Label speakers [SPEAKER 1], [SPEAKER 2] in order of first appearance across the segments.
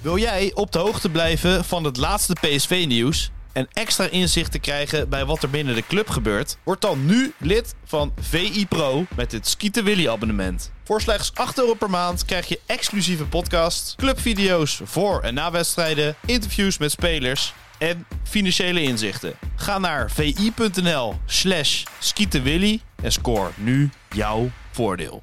[SPEAKER 1] Wil jij op de hoogte blijven van het laatste PSV-nieuws en extra inzicht te krijgen bij wat er binnen de club gebeurt? Word dan nu lid van VI Pro met het Skieten Willy abonnement. Voor slechts 8 euro per maand krijg je exclusieve podcasts, clubvideo's voor en na wedstrijden, interviews met spelers en financiële inzichten. Ga naar vi.nl slash skietenwilly en score nu jouw voordeel.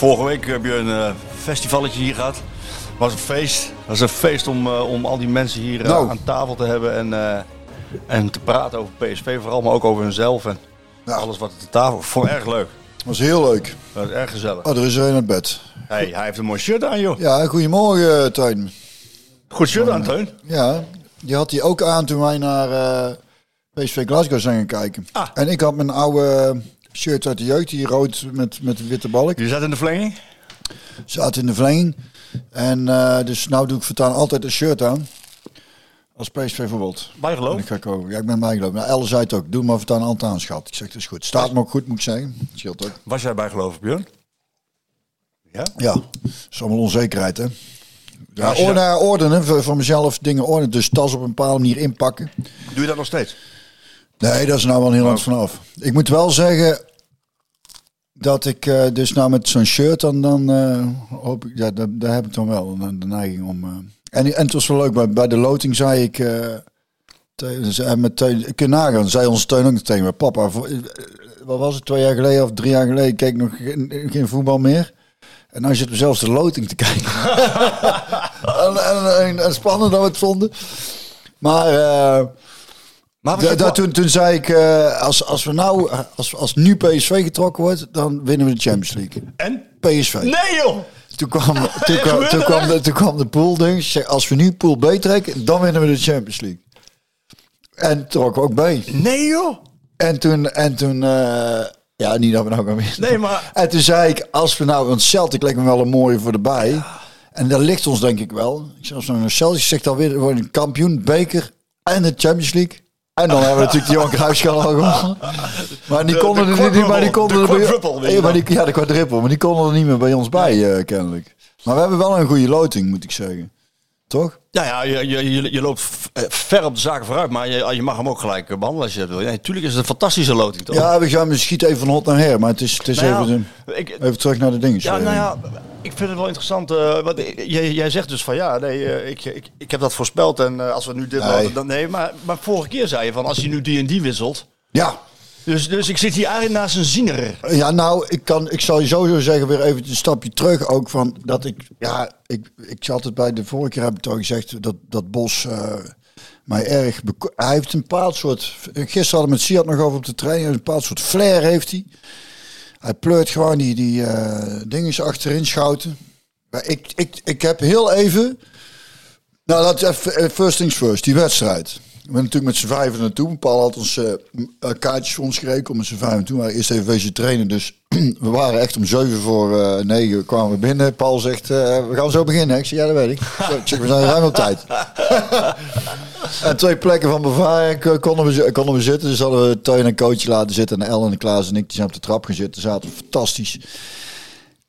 [SPEAKER 2] Vorige week heb je een uh, festivalletje hier gehad. was een feest. Het was een feest om, uh, om al die mensen hier uh,
[SPEAKER 3] Nou.
[SPEAKER 2] aan tafel te hebben en, en te praten over PSV vooral, maar ook over hunzelf en alles wat er te tafel. Vond erg leuk.
[SPEAKER 3] was heel leuk.
[SPEAKER 2] Dat was erg gezellig.
[SPEAKER 3] Oh, er is er een naar bed.
[SPEAKER 2] Hey, hij heeft een mooi shirt aan, joh.
[SPEAKER 3] Ja, goedemorgen, eh, Tuin.
[SPEAKER 2] Goed shirt aan, Teun.
[SPEAKER 3] Ja, die had hij ook aan toen wij naar eh, PSV Glasgow zijn gaan kijken.
[SPEAKER 2] Ah.
[SPEAKER 3] En ik had mijn oude shirt uit de jeugd, die rood met, met de witte balk.
[SPEAKER 2] Je zat in de verlenging?
[SPEAKER 3] Zat in de verlenging. En eh, dus nou doe ik voortaan altijd een shirt aan. Als PSV bijvoorbeeld. En
[SPEAKER 2] Bijgeloof?
[SPEAKER 3] ik ga komen. Ja, ik ben bijgelopen. Nou, Elle zei het ook. Doe maar voortaan altijd aan, schat. Ik zeg, dat is goed. Staat me ook goed, moet ik zeggen. Scheelt ook.
[SPEAKER 2] Was jij bijgeloof, Björn? Ja?
[SPEAKER 3] Ja, dat is allemaal onzekerheid, hè. Ja, ordenen, voor, voor mezelf dingen ordenen. Dus tas op een bepaalde manier inpakken.
[SPEAKER 2] Doe je dat nog steeds?
[SPEAKER 3] Nee, dat is nou wel heel eind vanaf. Ik moet wel zeggen dat ik eh, dus nou met zo'n shirt dan, dan eh, hoop ik, ja, daar, daar heb ik dan wel de, de neiging om. eh. En, en het was wel leuk, bij, bij de loting zei ik, met Teun, ik kan nagaan, zei onze Teun ook tegen me, papa, voor- wat was het, twee jaar geleden of drie jaar geleden, keek nog geen, geen voetbal meer. En nou zitten we zelfs de loting te kijken. en, en, en, en spannend dat we het vonden. Maar...
[SPEAKER 2] Maar
[SPEAKER 3] da- da- toen, toen zei ik, eh, als, als we nou, als, als nu PSV getrokken wordt, dan winnen we de Champions League.
[SPEAKER 2] En?
[SPEAKER 3] PSV.
[SPEAKER 2] Nee, joh!
[SPEAKER 3] Toen kwam, toen kwam, toen kwam, de, toen kwam de pool. Ik zeg, Als we nu pool B trekken, dan winnen we de Champions League. En trokken we ook B.
[SPEAKER 2] Nee, joh!
[SPEAKER 3] En toen, en toen eh, ja, niet dat we nou gaan winnen.
[SPEAKER 2] Nee, maar-
[SPEAKER 3] En toen zei ik, als we nou, want Celtic lijkt me wel een mooie voor de bij. En dat ligt ons denk ik wel. Ik zeg, als we naar Celtic zegt alweer, we worden een kampioen, beker en de Champions League. En dan hebben we natuurlijk de Johan Cruijffschaal al gewonnen. Maar die
[SPEAKER 2] De-
[SPEAKER 3] konden
[SPEAKER 2] de
[SPEAKER 3] er niet, maar die konden
[SPEAKER 2] de
[SPEAKER 3] er bij- maar die, ja, de quadruple, maar die konden er niet meer bij ons bij, eh, kennelijk. Maar we hebben wel een goede loting, moet ik zeggen. Toch?
[SPEAKER 2] Ja, ja je, je, je, je loopt eh, ver op de zaken vooruit, maar je, je mag hem ook gelijk eh, behandelen als je dat wil. Ja, natuurlijk is het een fantastische loting, toch?
[SPEAKER 3] Ja, we gaan we schieten even van hot naar her, maar het is, het is
[SPEAKER 2] Nou ja,
[SPEAKER 3] even, de-
[SPEAKER 2] ik-
[SPEAKER 3] even terug naar de dingen.
[SPEAKER 2] Ja, nou ja, ik vind het wel interessant. eh wat, jij, jij zegt dus van ja, nee, eh, ik, ik, ik heb dat voorspeld en eh, als we nu dit
[SPEAKER 3] Nee.
[SPEAKER 2] hadden, dan nee. Maar, maar vorige keer zei je van als je nu die en die wisselt.
[SPEAKER 3] Ja,
[SPEAKER 2] Dus, dus ik zit hier eigenlijk naast een ziener.
[SPEAKER 3] Ja, nou, ik, kan, ik zal je sowieso zeggen, weer even een stapje terug ook van dat ik, ja, ik, ik zat het bij de vorige keer heb ik toch gezegd dat, dat Bos eh, mij erg, hij heeft een bepaald soort, gisteren hadden we met Siad nog over op de trein, een bepaald soort flair heeft hij. Hij pleurt gewoon die, die dingen achterin schouten. Maar ik, ik, ik heb heel even, nou we even, eh, first things first, die wedstrijd. We zijn natuurlijk met z'n naartoe. Paul had ons eh, eh, kaartjes voor ons gerekend om met z'n vijven naartoe. Waren eerst even wezen trainen, dus we waren echt om zeven voor eh, negen kwamen we binnen. Paul zegt, we gaan zo beginnen. Ik zeg, ja dat weet ik. Zeg, we zijn ruim op tijd. en twee plekken van bevaring konden we, konden we zitten. Dus hadden we Teun en coach laten zitten. En Ellen en Klaas en ik die zijn op de trap gaan zitten. Zaten fantastisch.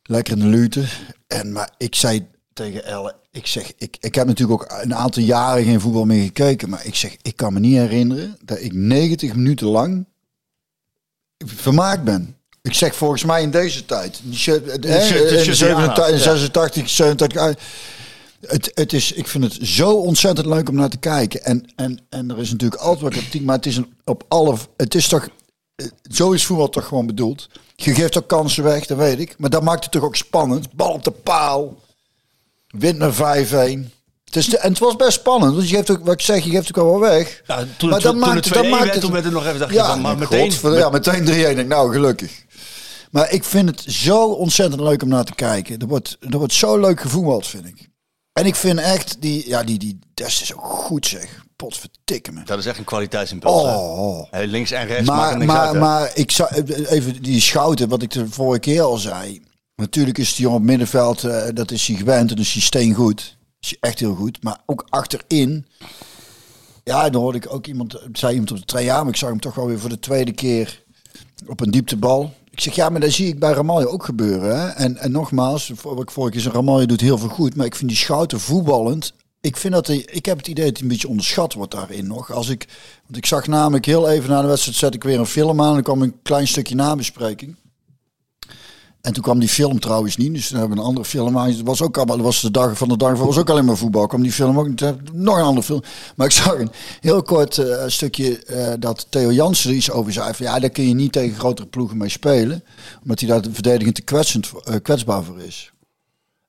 [SPEAKER 3] Lekker in de lute. En maar ik zei tegen Elle, ik zeg, ik, ik heb natuurlijk ook een aantal jaren geen voetbal meer gekeken. Maar ik zeg, ik kan me niet herinneren dat ik 90 minuten lang vermaakt ben. Ik zeg volgens mij in deze tijd. In
[SPEAKER 2] die
[SPEAKER 3] 87,
[SPEAKER 2] aanhoudt, ja.
[SPEAKER 3] 86, 87. ah, Het, het is, ik vind het zo ontzettend leuk om naar te kijken. En, en, en er is natuurlijk altijd wat kritiek, maar het is een, op alle. Het is toch. eh, Zo is voetbal toch gewoon bedoeld. Je geeft ook kansen weg, dat weet ik. Maar dat maakt het toch ook spannend. Bal op de paal. Wint naar 5-1. Het is de, en het was best spannend. Want je geeft ook, wat ik zeg, je geeft ook al wel weg.
[SPEAKER 2] Ja, toen,
[SPEAKER 3] Maar
[SPEAKER 2] toen,
[SPEAKER 3] dat
[SPEAKER 2] toen
[SPEAKER 3] maakt-
[SPEAKER 2] het
[SPEAKER 3] dat
[SPEAKER 2] 2-1
[SPEAKER 3] maakt
[SPEAKER 2] werd,
[SPEAKER 3] het-
[SPEAKER 2] toen werd het nog even, dacht
[SPEAKER 3] Ja,
[SPEAKER 2] van, maar meteen...
[SPEAKER 3] ja, meteen 3-1. Ik denk, Nou, gelukkig. Maar ik vind het zo ontzettend leuk om naar te kijken. Er wordt, er wordt zo leuk gevoetbald, vind ik. En ik vind echt, die, ja, die, die Dest is ook goed zeg. Potverdikke me.
[SPEAKER 2] Dat is echt een kwaliteitsimpuls.
[SPEAKER 3] Oh.
[SPEAKER 2] Hè, Links en rechts
[SPEAKER 3] Maar,
[SPEAKER 2] niks
[SPEAKER 3] maar,
[SPEAKER 2] uit.
[SPEAKER 3] maar ik zou even die schouten, wat ik de vorige keer al zei. Natuurlijk is die jongen op middenveld, eh, dat is hij gewend en is hij steengoed. Is echt heel goed. Maar ook achterin. Ja, dan hoorde ik ook iemand, zei iemand op de trein, maar ik zag hem toch wel weer voor de tweede keer op een dieptebal. Ik zeg, ja, maar dat zie ik bij Ramaljo ook gebeuren. Hè? En, en nogmaals, wat ik vorige keer zei, Ramaljo doet heel veel goed. Maar ik vind die Schouten voetballend. Ik, vind dat hij, ik heb het idee dat hij een beetje onderschat wordt daarin nog. Als ik, want ik zag namelijk heel even na de wedstrijd, zet ik weer een film aan. En kwam een klein stukje nabespreking. En toen kwam die film trouwens niet. Dus toen hebben een andere film aan. Het was ook allemaal, was de dag van de dag. Was ook alleen maar voetbal. Kwam die film ook niet. Nog een andere film. Maar ik zag een heel kort eh, stukje eh, dat Theo Jansen er iets over zei. Ja, daar kun je niet tegen grotere ploegen mee spelen. Omdat hij daar verdedigend te kwetsend, eh, kwetsbaar voor is.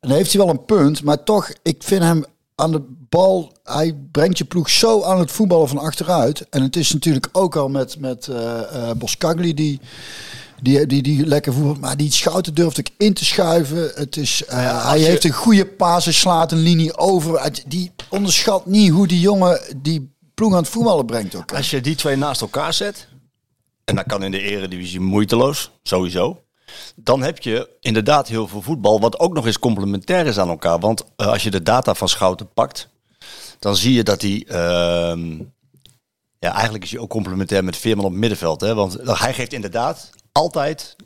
[SPEAKER 3] En dan heeft hij wel een punt. Maar toch, ik vind hem aan de bal. Hij brengt je ploeg zo aan het voetballen van achteruit. En het is natuurlijk ook al met, met eh eh, Boskagli die. Die, die, die lekker voetbal, maar die schouten durft ik in te schuiven. Het is, eh, hij
[SPEAKER 2] je-
[SPEAKER 3] heeft een goede paas, hij slaat een linie over. Die onderschat niet hoe die jongen die ploeg aan het voetballen brengt ook. hè.
[SPEAKER 2] Als je die twee naast elkaar zet, en dat kan in de eredivisie moeiteloos, sowieso. Dan heb je inderdaad heel veel voetbal, wat ook nog eens complementair is aan elkaar. Want eh, als je de data van Schouten pakt, dan zie je dat hij... ehm, ja, eigenlijk is hij ook complementair met Veerman op het middenveld. Hè? Want hij geeft inderdaad altijd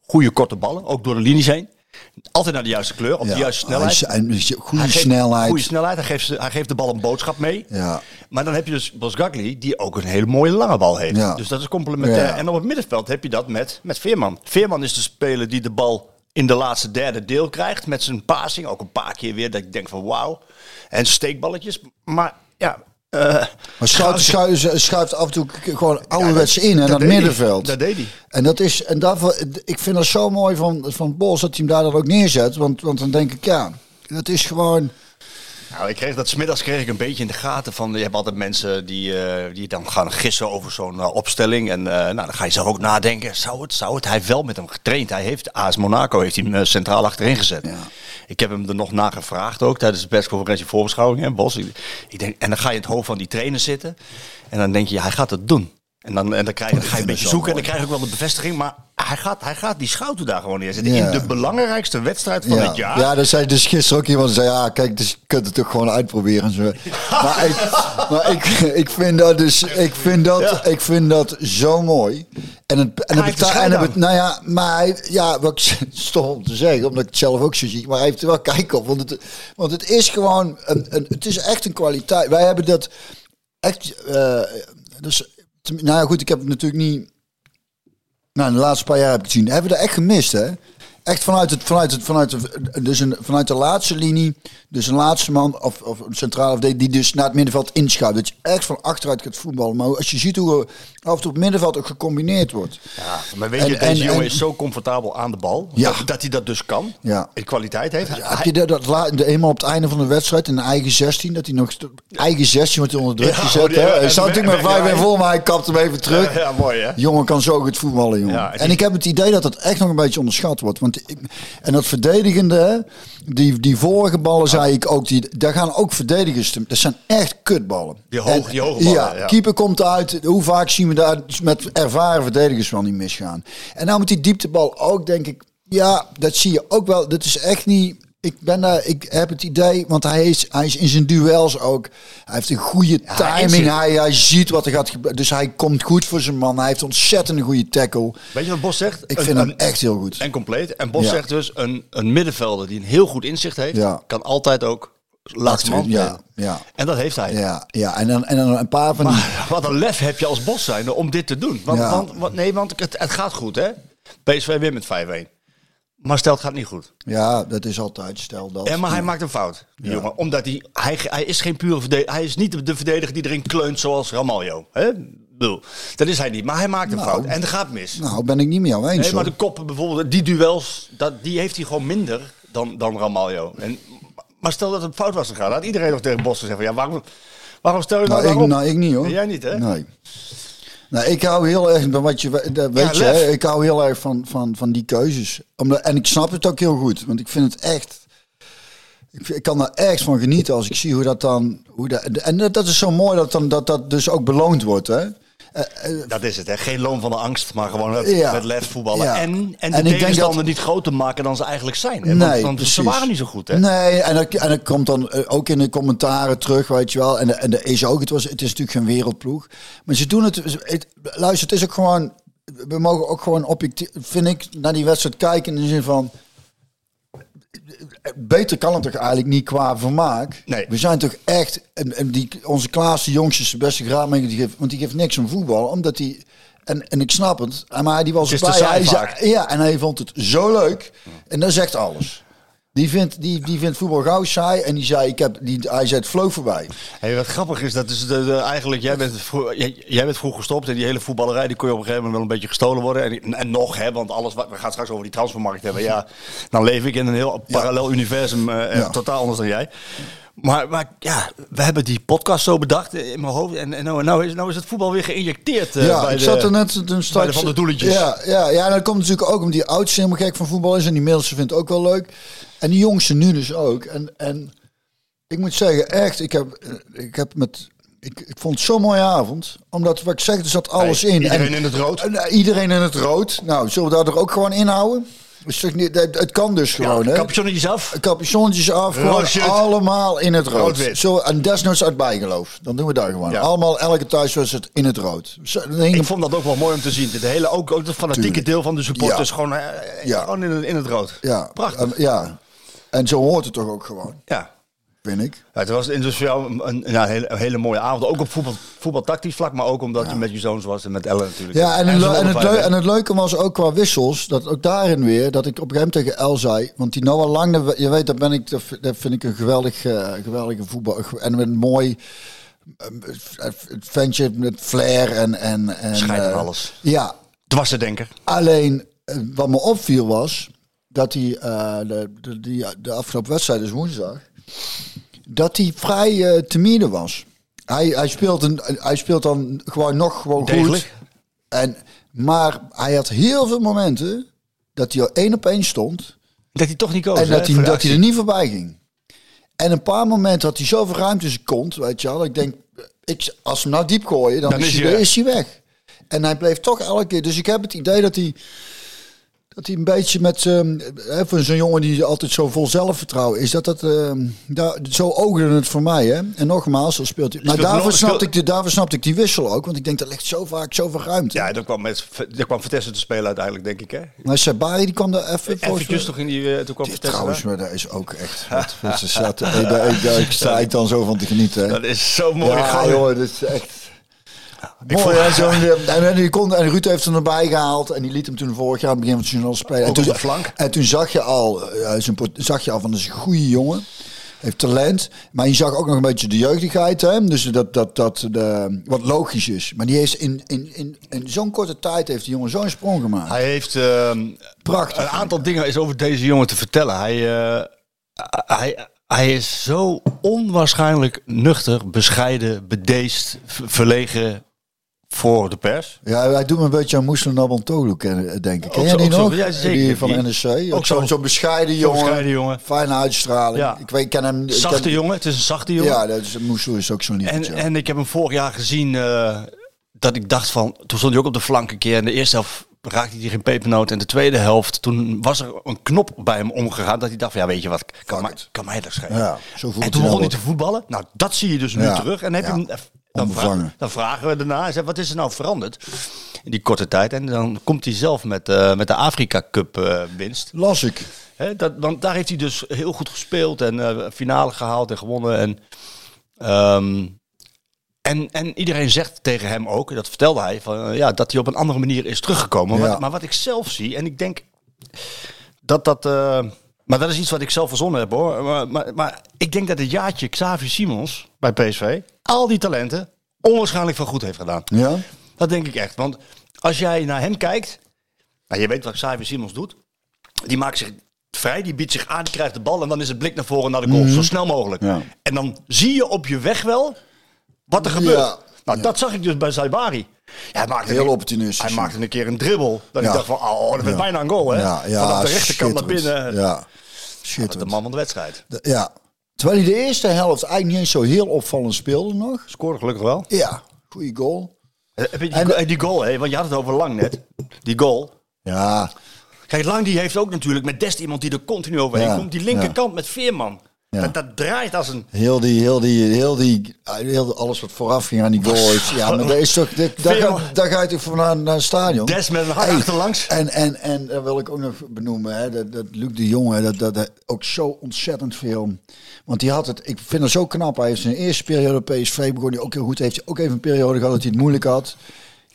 [SPEAKER 2] goede korte ballen, ook door de linies heen. Altijd naar de juiste kleur, op
[SPEAKER 3] Ja,
[SPEAKER 2] de juiste snelheid.
[SPEAKER 3] hij hij goede
[SPEAKER 2] Hij
[SPEAKER 3] snelheid.
[SPEAKER 2] Goede snelheid, hij geeft, hij geeft de bal een boodschap mee.
[SPEAKER 3] Ja.
[SPEAKER 2] Maar dan heb je dus Bosgagli, die ook een hele mooie lange bal heeft.
[SPEAKER 3] Ja.
[SPEAKER 2] Dus dat is complementair. En op het middenveld heb je dat met, met Veerman. Veerman is de speler die de bal in de laatste derde deel krijgt. Met zijn passing. Ook een paar keer weer dat ik denk van wauw. En steekballetjes. Maar ja... eh,
[SPEAKER 3] Maar Schouten schuift, schuift af en toe gewoon ouderwets in en
[SPEAKER 2] dat
[SPEAKER 3] naar het
[SPEAKER 2] hij.
[SPEAKER 3] middenveld.
[SPEAKER 2] Dat deed hij.
[SPEAKER 3] En dat is, en daarvoor, ik vind dat zo mooi van, van Bos dat hij hem daar dan ook neerzet. Want, want dan denk ik, ja, dat is gewoon.
[SPEAKER 2] Nou, ik kreeg dat smiddags kreeg ik een beetje in de gaten van. Je hebt altijd mensen die, eh, die dan gaan gissen over zo'n eh, opstelling. En eh, nou, dan ga je zelf ook nadenken. Zou het, zou het? Hij heeft wel met hem getraind. Hij heeft AS Monaco heeft hij centraal achterin gezet. Ik heb hem er nog naar gevraagd ook tijdens de persconferentie voorbeschouwing. Hè, Bos. Ik, ik denk, en dan ga je in het hoofd van die trainer zitten. En dan denk je, ja, hij gaat het doen. En dan, en dan, krijg, dan ga je een beetje zoeken en dan krijg je ook wel de bevestiging. Maar hij gaat, hij gaat die schouten daar gewoon neerzetten.
[SPEAKER 3] Ja.
[SPEAKER 2] In de belangrijkste wedstrijd van
[SPEAKER 3] Ja,
[SPEAKER 2] het jaar.
[SPEAKER 3] ja, dat zei dus gisteren ook iemand. zei, ja, kijk, dus je kunt het toch gewoon uitproberen. En zo. maar ik, maar ik, ik vind dat dus, ik vind dat, ik vind dat zo mooi. En het, en het, en het, nou ja, maar hij, ja, wat ik stom om te zeggen, omdat ik het zelf ook zo zie, maar hij heeft er wel kijk op, want het, want het is gewoon, een, een, het is echt een kwaliteit. Wij hebben dat echt, eh, dus, nou ja, goed, ik heb het natuurlijk niet nou, de laatste paar jaar heb ik het gezien. Hebben we dat echt gemist, hè? Echt vanuit, het, vanuit, het, vanuit, de, dus een, vanuit de laatste linie, dus een laatste man of, of een centrale verdediger die dus naar het middenveld inschuift. Dat je echt van achteruit gaat voetballen. Maar als je ziet hoe af en toe op het middenveld ook gecombineerd wordt.
[SPEAKER 2] Ja, maar weet
[SPEAKER 3] En-
[SPEAKER 2] je, deze
[SPEAKER 3] en-
[SPEAKER 2] jongen
[SPEAKER 3] en-
[SPEAKER 2] is zo comfortabel aan de bal.
[SPEAKER 3] Ja.
[SPEAKER 2] Dat, dat hij dat dus kan.
[SPEAKER 3] Ja.
[SPEAKER 2] En kwaliteit heeft. Hij-
[SPEAKER 3] Heb je dat, dat la- de, eenmaal op het einde van de wedstrijd in de eigen 16, dat hij nog eigen 16 wordt onder druk
[SPEAKER 2] Ja,
[SPEAKER 3] gezet.
[SPEAKER 2] ja?
[SPEAKER 3] Hij staat natuurlijk met 5 en
[SPEAKER 2] ja.
[SPEAKER 3] vol, maar hij kapt hem even terug.
[SPEAKER 2] Ja, ja, mooi hè.
[SPEAKER 3] Jongen kan zo goed voetballen, jongen.
[SPEAKER 2] Ja,
[SPEAKER 3] en ik heb het idee dat dat echt nog een beetje onderschat wordt. Want ik, en dat verdedigende, die, die vorige ballen zei ik ook, die, daar gaan ook verdedigers Dat zijn echt kutballen.
[SPEAKER 2] Die hoog- die hoge ballen,
[SPEAKER 3] Ja,
[SPEAKER 2] ja.
[SPEAKER 3] keeper komt uit. Hoe vaak zien we daar met ervaren verdedigers wel niet misgaan. En nou met die dieptebal ook, denk ik, ja, dat zie je ook wel. Dat is echt niet... Ik, ben daar, ik heb het idee, want hij is, hij is in zijn duels ook. Hij heeft een goede timing. Hij, hij ziet wat er gaat gebeuren. Dus hij komt goed voor zijn man. Hij heeft ontzettend een goede tackle.
[SPEAKER 2] Weet je wat Bos zegt?
[SPEAKER 3] Ik
[SPEAKER 2] Een-
[SPEAKER 3] vind hem echt heel goed.
[SPEAKER 2] En compleet. En Bos
[SPEAKER 3] Ja.
[SPEAKER 2] zegt dus, een, een middenvelder die een heel goed inzicht heeft,
[SPEAKER 3] Ja.
[SPEAKER 2] kan altijd ook laatste man
[SPEAKER 3] ja, ja.
[SPEAKER 2] En dat heeft hij.
[SPEAKER 3] Ja, ja. En, dan, en dan een paar van.
[SPEAKER 2] Maar wat een lef heb je als Bos zijnde om dit te doen. Want,
[SPEAKER 3] Ja.
[SPEAKER 2] want, want- nee, want het, het gaat goed hè. PSV wint met 5-1. Maar stel het gaat niet goed.
[SPEAKER 3] Ja, dat is altijd. Stel dat.
[SPEAKER 2] Ja, maar hij maakt een fout, die jongen. Omdat hij, hij, hij is geen pure verdediger. Hij is niet de, de verdediger die erin kleunt zoals Ramaljo. Hè? Bedoel, Dat is hij niet. Maar hij maakt een
[SPEAKER 3] Nou.
[SPEAKER 2] fout. En het gaat mis.
[SPEAKER 3] Nou, ben ik niet met jou eens.
[SPEAKER 2] nee, maar de koppen bijvoorbeeld, die duels, dat, die heeft hij gewoon minder dan, dan Ramaljo. En, maar stel dat het fout was gegaan, had iedereen nog tegen Bos gezegd van ja, waarom, waarom stel je nou,
[SPEAKER 3] Nou, ik, nou, ik niet hoor.
[SPEAKER 2] Jij niet, hè?
[SPEAKER 3] Nee. Nou, ik hou heel erg van wat je weet je, hè, ik hou heel erg van, van, van die keuzes. Omdat, en ik snap het ook heel goed, want ik vind het echt. Ik, ik kan daar erg van genieten als ik zie hoe dat dan... Hoe dat, en dat, dat is zo mooi dat, dan, dat dat dus ook beloond wordt, hè? Eh, eh,
[SPEAKER 2] Dat is het, hè. Geen loon van de angst, maar gewoon met,
[SPEAKER 3] Ja.
[SPEAKER 2] met lef voetballen.
[SPEAKER 3] Ja.
[SPEAKER 2] En, en de
[SPEAKER 3] En
[SPEAKER 2] tegenstander
[SPEAKER 3] dat-
[SPEAKER 2] niet groter maken dan ze eigenlijk zijn. Hè?
[SPEAKER 3] Nee,
[SPEAKER 2] want, ze waren niet zo goed, hè.
[SPEAKER 3] Nee, en dat, en dat komt dan eh, ook in de commentaren terug, weet je wel. En, en de is ook, het, was, het is natuurlijk geen wereldploeg. Maar ze doen het, het- luister, het is ook gewoon, we mogen ook gewoon objectief, vind ik, naar die wedstrijd kijken in de zin van, beter kan het toch eigenlijk niet qua vermaak.
[SPEAKER 2] Nee.
[SPEAKER 3] We zijn toch echt, en, en die, onze Klaas de jongste is de beste graadmaker, die geeft, want die geeft niks om voetbal, omdat hij... En, en ik snap het, maar die was
[SPEAKER 2] Het
[SPEAKER 3] Hij zei-
[SPEAKER 2] vaak.
[SPEAKER 3] ja, en hij vond het zo leuk. En dat zegt alles. Die vindt, die, die vindt voetbal gauw saai. En die zei, ik heb, die, hij zei, het vloog voorbij.
[SPEAKER 2] Hey, wat grappig is, dat is de, de- eigenlijk, jij bent, vro- jij, jij bent vroeg gestopt en die hele voetballerij, die kon je op een gegeven moment wel een beetje gestolen worden. En, en nog, hè, want alles, wat we gaan straks over die transfermarkt hebben. Ja, dan leef ik in een heel parallel universum, eh,
[SPEAKER 3] Ja.
[SPEAKER 2] totaal anders dan jij. Maar, maar ja, we hebben die podcast zo bedacht in mijn hoofd. En, en nou, nou, is, nou is het voetbal weer geïnjecteerd eh,
[SPEAKER 3] ja,
[SPEAKER 2] bij
[SPEAKER 3] ik
[SPEAKER 2] de,
[SPEAKER 3] zat er net toen straks...
[SPEAKER 2] de Van der Doeletjes.
[SPEAKER 3] Ja, ja, ja, en dat komt natuurlijk ook omdat die oudste helemaal gek van voetbal is. En die middelste vindt het ook wel leuk. En die jongste nu dus ook. En, en ik moet zeggen, echt, ik heb, eh, ik heb met... Ik, ik vond het zo'n mooie avond. Omdat, wat ik zeg, er zat alles in.
[SPEAKER 2] iedereen
[SPEAKER 3] En-
[SPEAKER 2] in het rood.
[SPEAKER 3] en, eh, iedereen in het rood. Nou, zullen we daar er ook gewoon inhouden? Is toch niet, het, het kan dus gewoon, hè?
[SPEAKER 2] Capuchonnetjes af.
[SPEAKER 3] Capuchonnetjes af, gewoon
[SPEAKER 2] Rood shirt.
[SPEAKER 3] allemaal in het rood.
[SPEAKER 2] Rood-wit.
[SPEAKER 3] Zo, en desnoods uit bijgeloof. Dan doen we daar gewoon.
[SPEAKER 2] Ja.
[SPEAKER 3] Allemaal, elke thuiswedstrijd in het rood. Zo, dan hing
[SPEAKER 2] Ik vond dat ook wel mooi om te zien. De hele, ook, ook het fanatieke
[SPEAKER 3] Tuurlijk.
[SPEAKER 2] deel van de supporters
[SPEAKER 3] Ja.
[SPEAKER 2] gewoon, eh,
[SPEAKER 3] Ja.
[SPEAKER 2] gewoon in, het- in het rood.
[SPEAKER 3] ja,
[SPEAKER 2] Prachtig.
[SPEAKER 3] En, ja. En zo hoort het toch ook gewoon,
[SPEAKER 2] Ja.
[SPEAKER 3] Vind ik.
[SPEAKER 2] Ja, het was in dus jou een, hele, hele mooie avond. Ook op voetbal, voetbaltactisch vlak, maar ook omdat je met je zoons was en met Ellen natuurlijk.
[SPEAKER 3] Ja, en, en, het, en het leuke was ook qua wissels, dat ook daarin weer, dat ik op een tegen El zei, want die Noah Lang, je weet, dat, ben ik, dat vind ik een geweldig, eh, geweldige voetbal. En een mooi eh, ventje met flair en... en, en eh,
[SPEAKER 2] alles.
[SPEAKER 3] Ja,
[SPEAKER 2] Dwarsendenker.
[SPEAKER 3] Alleen eh, wat me opviel was dat hij eh, de, de, die, de afgelopen wedstrijd, dus woensdag, dat hij vrij eh timide was. Hij, hij, speelt een, hij speelt dan gewoon nog gewoon goed. En, maar hij had heel veel momenten dat hij al één op één stond.
[SPEAKER 2] Dat hij toch niet koos.
[SPEAKER 3] en
[SPEAKER 2] hè,
[SPEAKER 3] dat hij, dat hij er niet voorbij ging. En een paar momenten had hij zoveel ruimte in zijn kont. Weet je wel. dat Ik denk, ik, als we hem nou diep gooien, dan,
[SPEAKER 2] Dan
[SPEAKER 3] is,
[SPEAKER 2] is
[SPEAKER 3] hij,
[SPEAKER 2] weg.
[SPEAKER 3] is hij weg. En hij bleef toch elke keer. Dus ik heb het idee dat hij, dat hij een beetje met... ehm, hè, voor zo'n jongen die altijd zo vol zelfvertrouwen is. Dat dat, ehm, daar, zo oogde het voor mij. Hè? En nogmaals, zo speelt hij. Maar
[SPEAKER 2] Speelt
[SPEAKER 3] daarvoor snapte,
[SPEAKER 2] speelt-
[SPEAKER 3] ik, die- daarvoor snapte ik die wissel ook. Want ik denk, dat ligt zo vaak zoveel ruimte.
[SPEAKER 2] Ja, daar kwam, met, daar kwam Vitesse te spelen uiteindelijk, denk ik. Hè?
[SPEAKER 3] Maar Sabari die kwam daar even...
[SPEAKER 2] Eventjes toch in die... eh, toen kwam
[SPEAKER 3] Die
[SPEAKER 2] Vitesse
[SPEAKER 3] trouwens,
[SPEAKER 2] daar.
[SPEAKER 3] maar dat is ook echt... Wat, ze zaten, ik, daar, daar, sta ik dan zo van te genieten. Hè.
[SPEAKER 2] Dat is zo mooi.
[SPEAKER 3] ja, joh, dat is echt... Mooi, hè, zo'n, en, en, die kon, en Ruud heeft hem erbij gehaald en die liet hem toen vorig jaar aan het begin van het seizoen al spelen. En toen,
[SPEAKER 2] flank.
[SPEAKER 3] en toen zag je al, eh, zijn pot- zag je al van, dat is een goede jongen. Heeft talent, maar je zag ook nog een beetje de jeugdigheid, hè? dus dat, dat, dat de, wat logisch is. Maar die heeft in, in, in, in zo'n korte tijd heeft die jongen zo'n sprong gemaakt.
[SPEAKER 2] Hij heeft
[SPEAKER 3] Prachtig.
[SPEAKER 2] een aantal dingen is over deze jongen te vertellen. Hij, eh, hij, hij is zo onwaarschijnlijk nuchter, bescheiden, bedeesd, verlegen voor de pers.
[SPEAKER 3] Ja, hij doet me een beetje aan Moesel Nabantolu kennen, denk ik. Ken je die nog?
[SPEAKER 2] ja, zeker.
[SPEAKER 3] Die van NEC.
[SPEAKER 2] ook
[SPEAKER 3] zo'n
[SPEAKER 2] zo-
[SPEAKER 3] zo bescheiden jongen.
[SPEAKER 2] bescheiden jongen.
[SPEAKER 3] Fijne uitstraling.
[SPEAKER 2] Ja.
[SPEAKER 3] Ik weet, ik ken hem. ik
[SPEAKER 2] Zachte
[SPEAKER 3] ken-
[SPEAKER 2] jongen, het is een zachte jongen.
[SPEAKER 3] Ja, dat is, Moesel is ook zo'n
[SPEAKER 2] En, en ik heb hem vorig jaar gezien eh, dat ik dacht van... Toen stond hij ook op de flank een keer. In de eerste helft raakte hij geen pepernoot. En de tweede helft, toen was er een knop bij hem omgegaan. Dat hij dacht van, ja weet je wat, kan, mij, kan mij dat schelen.
[SPEAKER 3] Ja, zo voelt
[SPEAKER 2] en toen begon hij te voetballen. Nou, dat zie je dus nu
[SPEAKER 3] Ja.
[SPEAKER 2] terug. En heb je hem, dan, vragen, dan vragen we daarna, zegt, wat is er nou veranderd in die korte tijd? En dan komt hij zelf met, eh, met de Afrika Cup eh, winst.
[SPEAKER 3] Las ik.
[SPEAKER 2] Dat, want daar heeft hij dus heel goed gespeeld en eh, finale gehaald en gewonnen. En, ehm, en, en iedereen zegt tegen hem ook, dat vertelde hij, van, ja, dat hij op een andere manier is teruggekomen.
[SPEAKER 3] Ja.
[SPEAKER 2] Maar, maar wat ik zelf zie, en ik denk dat dat... maar dat is iets wat ik zelf verzonnen heb hoor. Maar, maar, maar ik denk dat het jaartje Xavier Simons bij PSV, al die talenten, onwaarschijnlijk van goed heeft gedaan.
[SPEAKER 3] Ja?
[SPEAKER 2] Dat denk ik echt. Want als jij naar hem kijkt, nou, je weet wat Xavier Simons doet. Die maakt zich vrij, die biedt zich aan, die krijgt de bal en dan is het blik naar voren naar de goal. Zo snel mogelijk.
[SPEAKER 3] Ja.
[SPEAKER 2] En dan zie je op je weg wel wat er gebeurt.
[SPEAKER 3] Ja.
[SPEAKER 2] Nou,
[SPEAKER 3] Ja.
[SPEAKER 2] dat zag ik dus bij Saibari. Ja, hij maakte
[SPEAKER 3] Heel
[SPEAKER 2] een,
[SPEAKER 3] opportunistisch.
[SPEAKER 2] Hij maakte een keer een dribbel. Dat ik dacht van, oh, dat werd bijna een goal, hè?
[SPEAKER 3] Ja, ja,
[SPEAKER 2] Vanaf de rechterkant naar binnen.
[SPEAKER 3] Ja.
[SPEAKER 2] De
[SPEAKER 3] schitterend.
[SPEAKER 2] man van de wedstrijd.
[SPEAKER 3] De- ja. Terwijl hij de eerste helft eigenlijk niet eens zo heel opvallend speelde nog.
[SPEAKER 2] Scoorde gelukkig wel.
[SPEAKER 3] Ja, goede goal.
[SPEAKER 2] Eh, Heb je die,
[SPEAKER 3] En-
[SPEAKER 2] eh, die goal, hè? want je had het over Lang net. Die goal.
[SPEAKER 3] Ja,
[SPEAKER 2] Kijk, Lang die heeft ook natuurlijk met Dest iemand die er continu overheen
[SPEAKER 3] Ja,
[SPEAKER 2] komt. Die linkerkant met Veerman.
[SPEAKER 3] Ja.
[SPEAKER 2] Dat, dat draait als een...
[SPEAKER 3] heel die, heel die, heel die, heel alles wat vooraf ging aan die goal. Ja, maar dat is toch, dit- daar,
[SPEAKER 2] Veel-
[SPEAKER 3] ga, daar ga je toch voor naar, naar het stadion.
[SPEAKER 2] Des met een
[SPEAKER 3] Hey,
[SPEAKER 2] achterlangs.
[SPEAKER 3] En, en, en dat wil ik ook nog benoemen, hè, dat, dat Luc de Jonge, dat, dat, dat ook zo ontzettend veel. Want die had het, ik vind het zo knap. Hij heeft zijn eerste periode PSV begon hij ook heel goed. Heeft hij ook even een periode gehad dat hij het moeilijk had.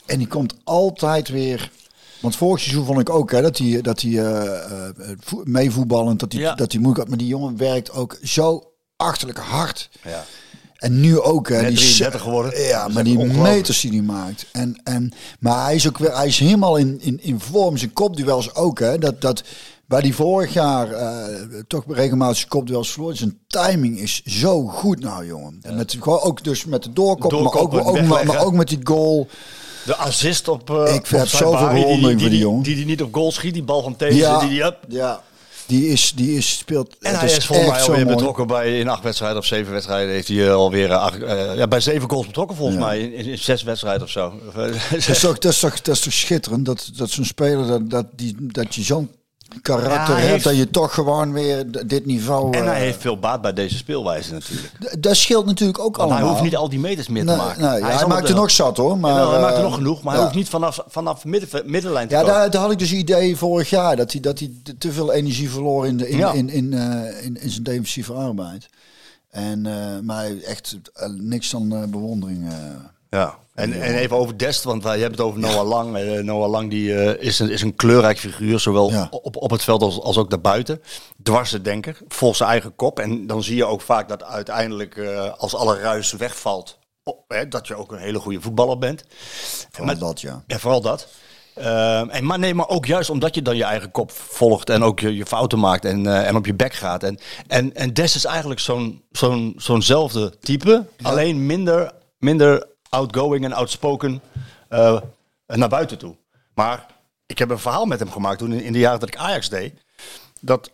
[SPEAKER 3] En die komt altijd weer. Want vorig seizoen vond ik ook hè, dat hij, dat hij eh, eh, vo- meevoetballend, dat hij,
[SPEAKER 2] Ja.
[SPEAKER 3] dat hij moeilijk had. Maar die jongen werkt ook zo achterlijk hard.
[SPEAKER 2] Ja.
[SPEAKER 3] En nu ook. Hè,
[SPEAKER 2] Net
[SPEAKER 3] die
[SPEAKER 2] 33 geworden.
[SPEAKER 3] Ja, maar die meters die hij maakt. En, en, maar hij is ook weer, hij is helemaal in, in, in vorm. Zijn kopduels ook. Hè, dat, dat, waar die vorig jaar eh, toch regelmatig zijn kopduels verloor. Zijn timing is zo goed nou, jongen. En met, gewoon ook dus met de doorkop, maar, ook, maar ook met die goal.
[SPEAKER 2] De assist op... eh,
[SPEAKER 3] Ik
[SPEAKER 2] op
[SPEAKER 3] heb zoveel bewondering voor die
[SPEAKER 2] die,
[SPEAKER 3] jongen.
[SPEAKER 2] Die die niet op goal schiet, die bal van These.
[SPEAKER 3] Ja,
[SPEAKER 2] Die, die, up.
[SPEAKER 3] ja. Die is, die is, speelt.
[SPEAKER 2] En hij is volgens mij alweer betrokken bij in acht wedstrijden of zeven wedstrijden. Heeft hij eh, alweer eh, acht, ja, bij zeven goals betrokken volgens
[SPEAKER 3] Ja.
[SPEAKER 2] mij. In, in zes wedstrijden of zo.
[SPEAKER 3] Dat is toch, dat is toch, dat is toch schitterend dat, dat zo'n speler, dat, dat, die, dat je zo'n karakter
[SPEAKER 2] Ja, hij
[SPEAKER 3] hebt,
[SPEAKER 2] heeft-
[SPEAKER 3] dat je toch gewoon weer dit niveau...
[SPEAKER 2] en hij
[SPEAKER 3] eh,
[SPEAKER 2] heeft veel baat bij deze speelwijze natuurlijk.
[SPEAKER 3] Dat scheelt natuurlijk ook allemaal.
[SPEAKER 2] hij hoeft niet al die meters meer
[SPEAKER 3] Nee,
[SPEAKER 2] te maken.
[SPEAKER 3] nee,
[SPEAKER 2] hij
[SPEAKER 3] maakt er nog zat hoor. Maar,
[SPEAKER 2] hij maakt er
[SPEAKER 3] eh,
[SPEAKER 2] nog genoeg, maar hij hoeft niet vanaf, vanaf midden, middenlijn te
[SPEAKER 3] Ja,
[SPEAKER 2] komen.
[SPEAKER 3] daar, daar had ik dus het idee vorig jaar dat hij, dat hij te- veel energie verloor in, de, in, in, in, eh, in, in zijn defensieve arbeid. En, eh, maar echt niks dan bewondering.
[SPEAKER 2] Ja. En, en even over Dest, want wij hebben het over Noah Lang. Eh, Noah Lang die, eh, is, een, is een kleurrijk figuur, zowel
[SPEAKER 3] Ja.
[SPEAKER 2] op, op het veld als, als ook daarbuiten. Dwarsendenker, volgens zijn eigen kop. En dan zie je ook vaak dat uiteindelijk, eh, als alle ruis wegvalt, hè, dat je ook een hele goede voetballer bent.
[SPEAKER 3] Vooral
[SPEAKER 2] Maar-
[SPEAKER 3] dat, ja.
[SPEAKER 2] Ja, vooral dat. Ehm, en, maar nee, maar ook juist omdat je dan je eigen kop volgt en ook je, je fouten maakt en, en op je bek gaat. En, en, en Des is eigenlijk zo'n, zo'n, zo'nzelfde type, alleen minder, minder outgoing en outspoken eh, naar buiten toe. Maar ik heb een verhaal met hem gemaakt toen in, de jaren dat ik Ajax deed. Dat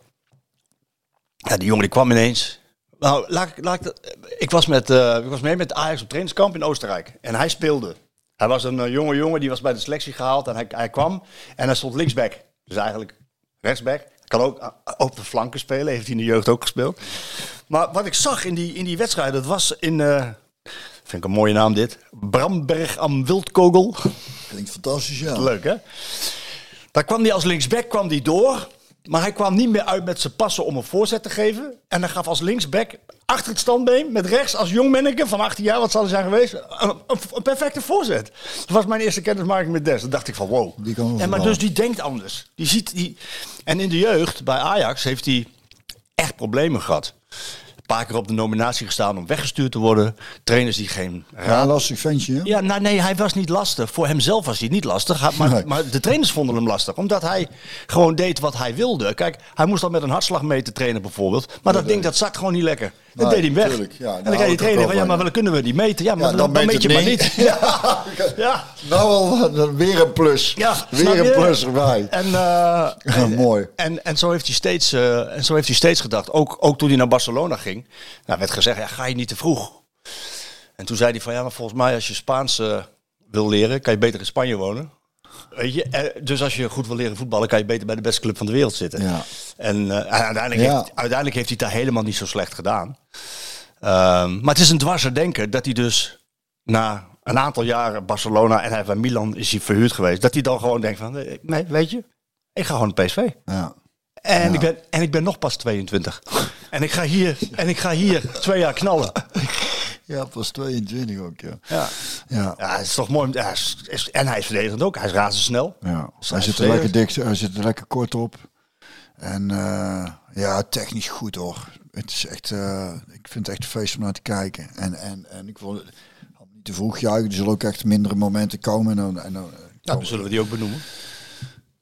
[SPEAKER 2] ja, die jongen die kwam ineens. Nou, laat, ik- laat ik, was met, eh, ik was mee met Ajax op trainingskamp in Oostenrijk. En hij speelde. Hij was een eh, jonge jongen, die was bij de selectie gehaald. En hij, hij kwam en hij stond linksback. Dus eigenlijk rechtsback. Kan ook op de flanken spelen. Heeft hij in de jeugd ook gespeeld. Maar wat ik zag in die, in die wedstrijd, dat was in... vind ik een mooie naam dit. Bramberg am Wildkogel.
[SPEAKER 3] Klinkt fantastisch, ja.
[SPEAKER 2] Leuk hè? Daar kwam hij als linksback kwam die door. Maar hij kwam niet meer uit met zijn passen om een voorzet te geven. En hij gaf als linksback achter het standbeen met rechts als jong manneke van 18 jaar, wat zal hij zijn geweest, een, perfecte voorzet. Dat was mijn eerste kennismaking met Des. Dan dacht ik van wow.
[SPEAKER 3] Die kan
[SPEAKER 2] en maar dus die denkt anders. Die ziet die. En in de jeugd bij Ajax heeft hij echt problemen gehad. Paar keer op de nominatie gestaan om weggestuurd te worden. Trainers die geen
[SPEAKER 3] Ja,
[SPEAKER 2] raad
[SPEAKER 3] lastig ventje. hè?
[SPEAKER 2] ja, nou nee, hij was niet lastig. Voor hemzelf was hij niet lastig. Maar,
[SPEAKER 3] Nee.
[SPEAKER 2] maar de trainers vonden hem lastig. Omdat hij gewoon deed wat hij wilde. Kijk, hij moest dan met een hartslagmeter trainen bijvoorbeeld. Maar dat ding, dat zakt gewoon niet lekker. Dat deed hij weg.
[SPEAKER 3] tuurlijk. Ja,
[SPEAKER 2] en dan
[SPEAKER 3] hou
[SPEAKER 2] ga je trainen van, ja, maar wel kunnen we die meten. Ja, maar
[SPEAKER 3] Ja,
[SPEAKER 2] dan, dan meet je maar niet. Ja. ja.
[SPEAKER 3] Nou, wel, dan weer een plus.
[SPEAKER 2] Ja,
[SPEAKER 3] weer
[SPEAKER 2] je?
[SPEAKER 3] een plus erbij.
[SPEAKER 2] En, eh,
[SPEAKER 3] Ja, mooi.
[SPEAKER 2] En, en, zo heeft hij steeds, eh, en zo heeft hij steeds gedacht. Ook, ook toen hij naar Barcelona ging. Nou, werd gezegd, ja, ga je niet te vroeg. En toen zei hij van, ja, maar volgens mij als je Spaans wil leren, kan je beter in Spanje wonen. Weet je? Eh, dus als je goed wil leren voetballen, kan je beter bij de beste club van de wereld zitten.
[SPEAKER 3] Ja.
[SPEAKER 2] En eh, uiteindelijk,
[SPEAKER 3] Ja.
[SPEAKER 2] heeft, uiteindelijk heeft hij het daar helemaal niet zo slecht gedaan. Ehm, maar het is een dwarser denker dat hij dus na een aantal jaren Barcelona en hij bij Milan is hij verhuurd geweest. Dat hij dan gewoon denkt van, nee, weet je, ik ga gewoon naar PSV.
[SPEAKER 3] Ja.
[SPEAKER 2] En,
[SPEAKER 3] Ja.
[SPEAKER 2] ik ben, en ik ben nog pas 22. en, ik ga hier, en ik ga hier twee jaar knallen.
[SPEAKER 3] ja, pas 22 ook, ja.
[SPEAKER 2] Ja,
[SPEAKER 3] Ja.
[SPEAKER 2] ja het is toch mooi. Ja, is- is- en hij is verdedigend ook. Hij is razendsnel.
[SPEAKER 3] Ja,
[SPEAKER 2] Dus
[SPEAKER 3] hij
[SPEAKER 2] hij
[SPEAKER 3] zit er lekker dicht, hij zit er lekker kort op. En eh, ja, technisch goed hoor. Het is echt, eh, ik vind het echt een feest om naar te kijken. En, en, en ik wil niet te vroeg juichen. Er zullen ook echt mindere momenten komen. En dan, en dan, eh,
[SPEAKER 2] Nou, dan zullen we die ook benoemen.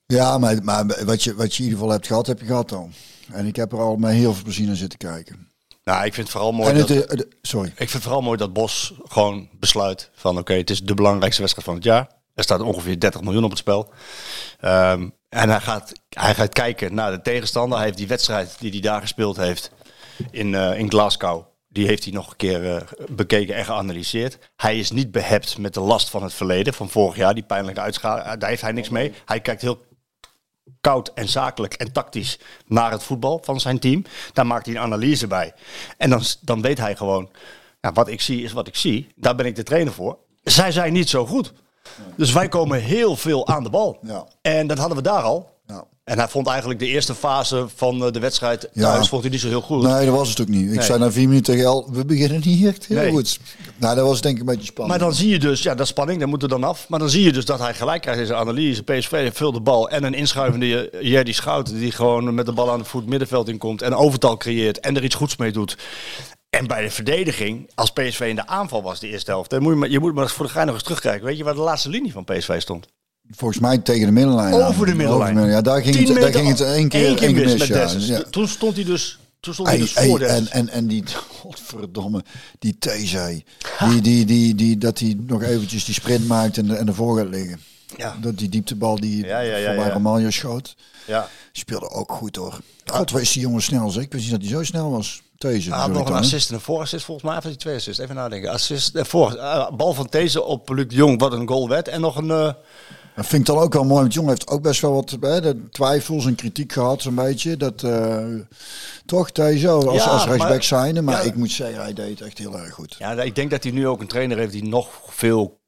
[SPEAKER 3] ja, maar, maar wat, je, wat je in ieder geval hebt gehad, heb je gehad dan. En ik heb er al met heel veel plezier naar zitten kijken.
[SPEAKER 2] Nou, ik vind het vooral mooi
[SPEAKER 3] en
[SPEAKER 2] dat...
[SPEAKER 3] het, eh, sorry.
[SPEAKER 2] Ik vind het vooral mooi dat Bos gewoon besluit van oké, het is de belangrijkste wedstrijd van het jaar. Er staat ongeveer 30 miljoen op het spel. Ehm, En hij gaat, hij gaat kijken naar de tegenstander. Hij heeft die wedstrijd die hij daar gespeeld heeft in, eh, in Glasgow. Die heeft hij nog een keer eh, bekeken en geanalyseerd. Hij is niet behept met de last van het verleden, van vorig jaar, die pijnlijke uitschaling. Daar heeft hij niks mee. Hij kijkt heel koud en zakelijk en tactisch naar het voetbal van zijn team. Daar maakt hij een analyse bij. En dan, dan weet hij gewoon, ja, wat ik zie is wat ik zie. Daar ben ik de trainer voor. Zij zijn niet zo goed. Dus wij komen heel veel aan de bal.
[SPEAKER 3] Ja.
[SPEAKER 2] En dat hadden we daar al.
[SPEAKER 3] Ja.
[SPEAKER 2] En hij vond eigenlijk de eerste fase van eh, de wedstrijd
[SPEAKER 3] Ja.
[SPEAKER 2] thuis vond hij niet zo heel goed.
[SPEAKER 3] Nee, dat was het ook niet. Ik
[SPEAKER 2] Nee.
[SPEAKER 3] zei na vier minuten tegen El, we beginnen niet echt heel
[SPEAKER 2] Nee.
[SPEAKER 3] goed. Nou, dat was denk ik een beetje spannend.
[SPEAKER 2] Maar dan zie je dus, ja, dat spanning, dat moet er dan af. Maar dan zie je dus dat hij gelijk krijgt in zijn analyse. PSV heeft veel de bal en een inschuivende Jerdy Schouten... die gewoon met de bal aan het voet middenveld inkomt en overtal creëert... en er iets goeds mee doet. En bij de verdediging, als PSV in de aanval was de eerste helft... dan moet je, maar, je moet maar eens voor de gein nog eens terugkijken. Weet je waar de laatste linie van PSV stond?
[SPEAKER 3] Volgens mij tegen de middenlijn.
[SPEAKER 2] Over de middenlijn.
[SPEAKER 3] Ja, daar ging,
[SPEAKER 2] 10
[SPEAKER 3] het, daar ging het één keer, één keer
[SPEAKER 2] mis
[SPEAKER 3] ja.
[SPEAKER 2] Toen stond hij dus, toen stond hij dus voor
[SPEAKER 3] en, en, en die, godverdomme, die TC, die, die, die, die, dat hij nog eventjes die sprint maakt en, en ervoor gaat liggen.
[SPEAKER 2] Ja.
[SPEAKER 3] Dat die dieptebal die
[SPEAKER 2] Ja, ja, ja,
[SPEAKER 3] voorbij
[SPEAKER 2] ja.
[SPEAKER 3] Schoot,
[SPEAKER 2] Ja.
[SPEAKER 3] speelde ook goed hoor. God, wat is die jongen snel zeg. Ik wist niet dat hij zo snel was. Deze.
[SPEAKER 2] Had nog een assist en een voorassist volgens mij. Of had hij twee assists? Even nadenken. Assist, eh, voor, eh, bal van deze op Luc Jong, wat een goal werd. En nog een... eh,
[SPEAKER 3] Dat vind ik dan ook wel mooi, want jongen heeft ook best wel wat hè, de twijfels en kritiek gehad, zo'n beetje. Dat, eh, toch, Tezo, als,
[SPEAKER 2] Ja,
[SPEAKER 3] als rechtsback
[SPEAKER 2] maar-
[SPEAKER 3] zijn. Maar
[SPEAKER 2] ja.
[SPEAKER 3] ik moet zeggen, hij deed het echt heel erg goed.
[SPEAKER 2] Ja, ik denk dat hij nu ook een trainer heeft die nog veel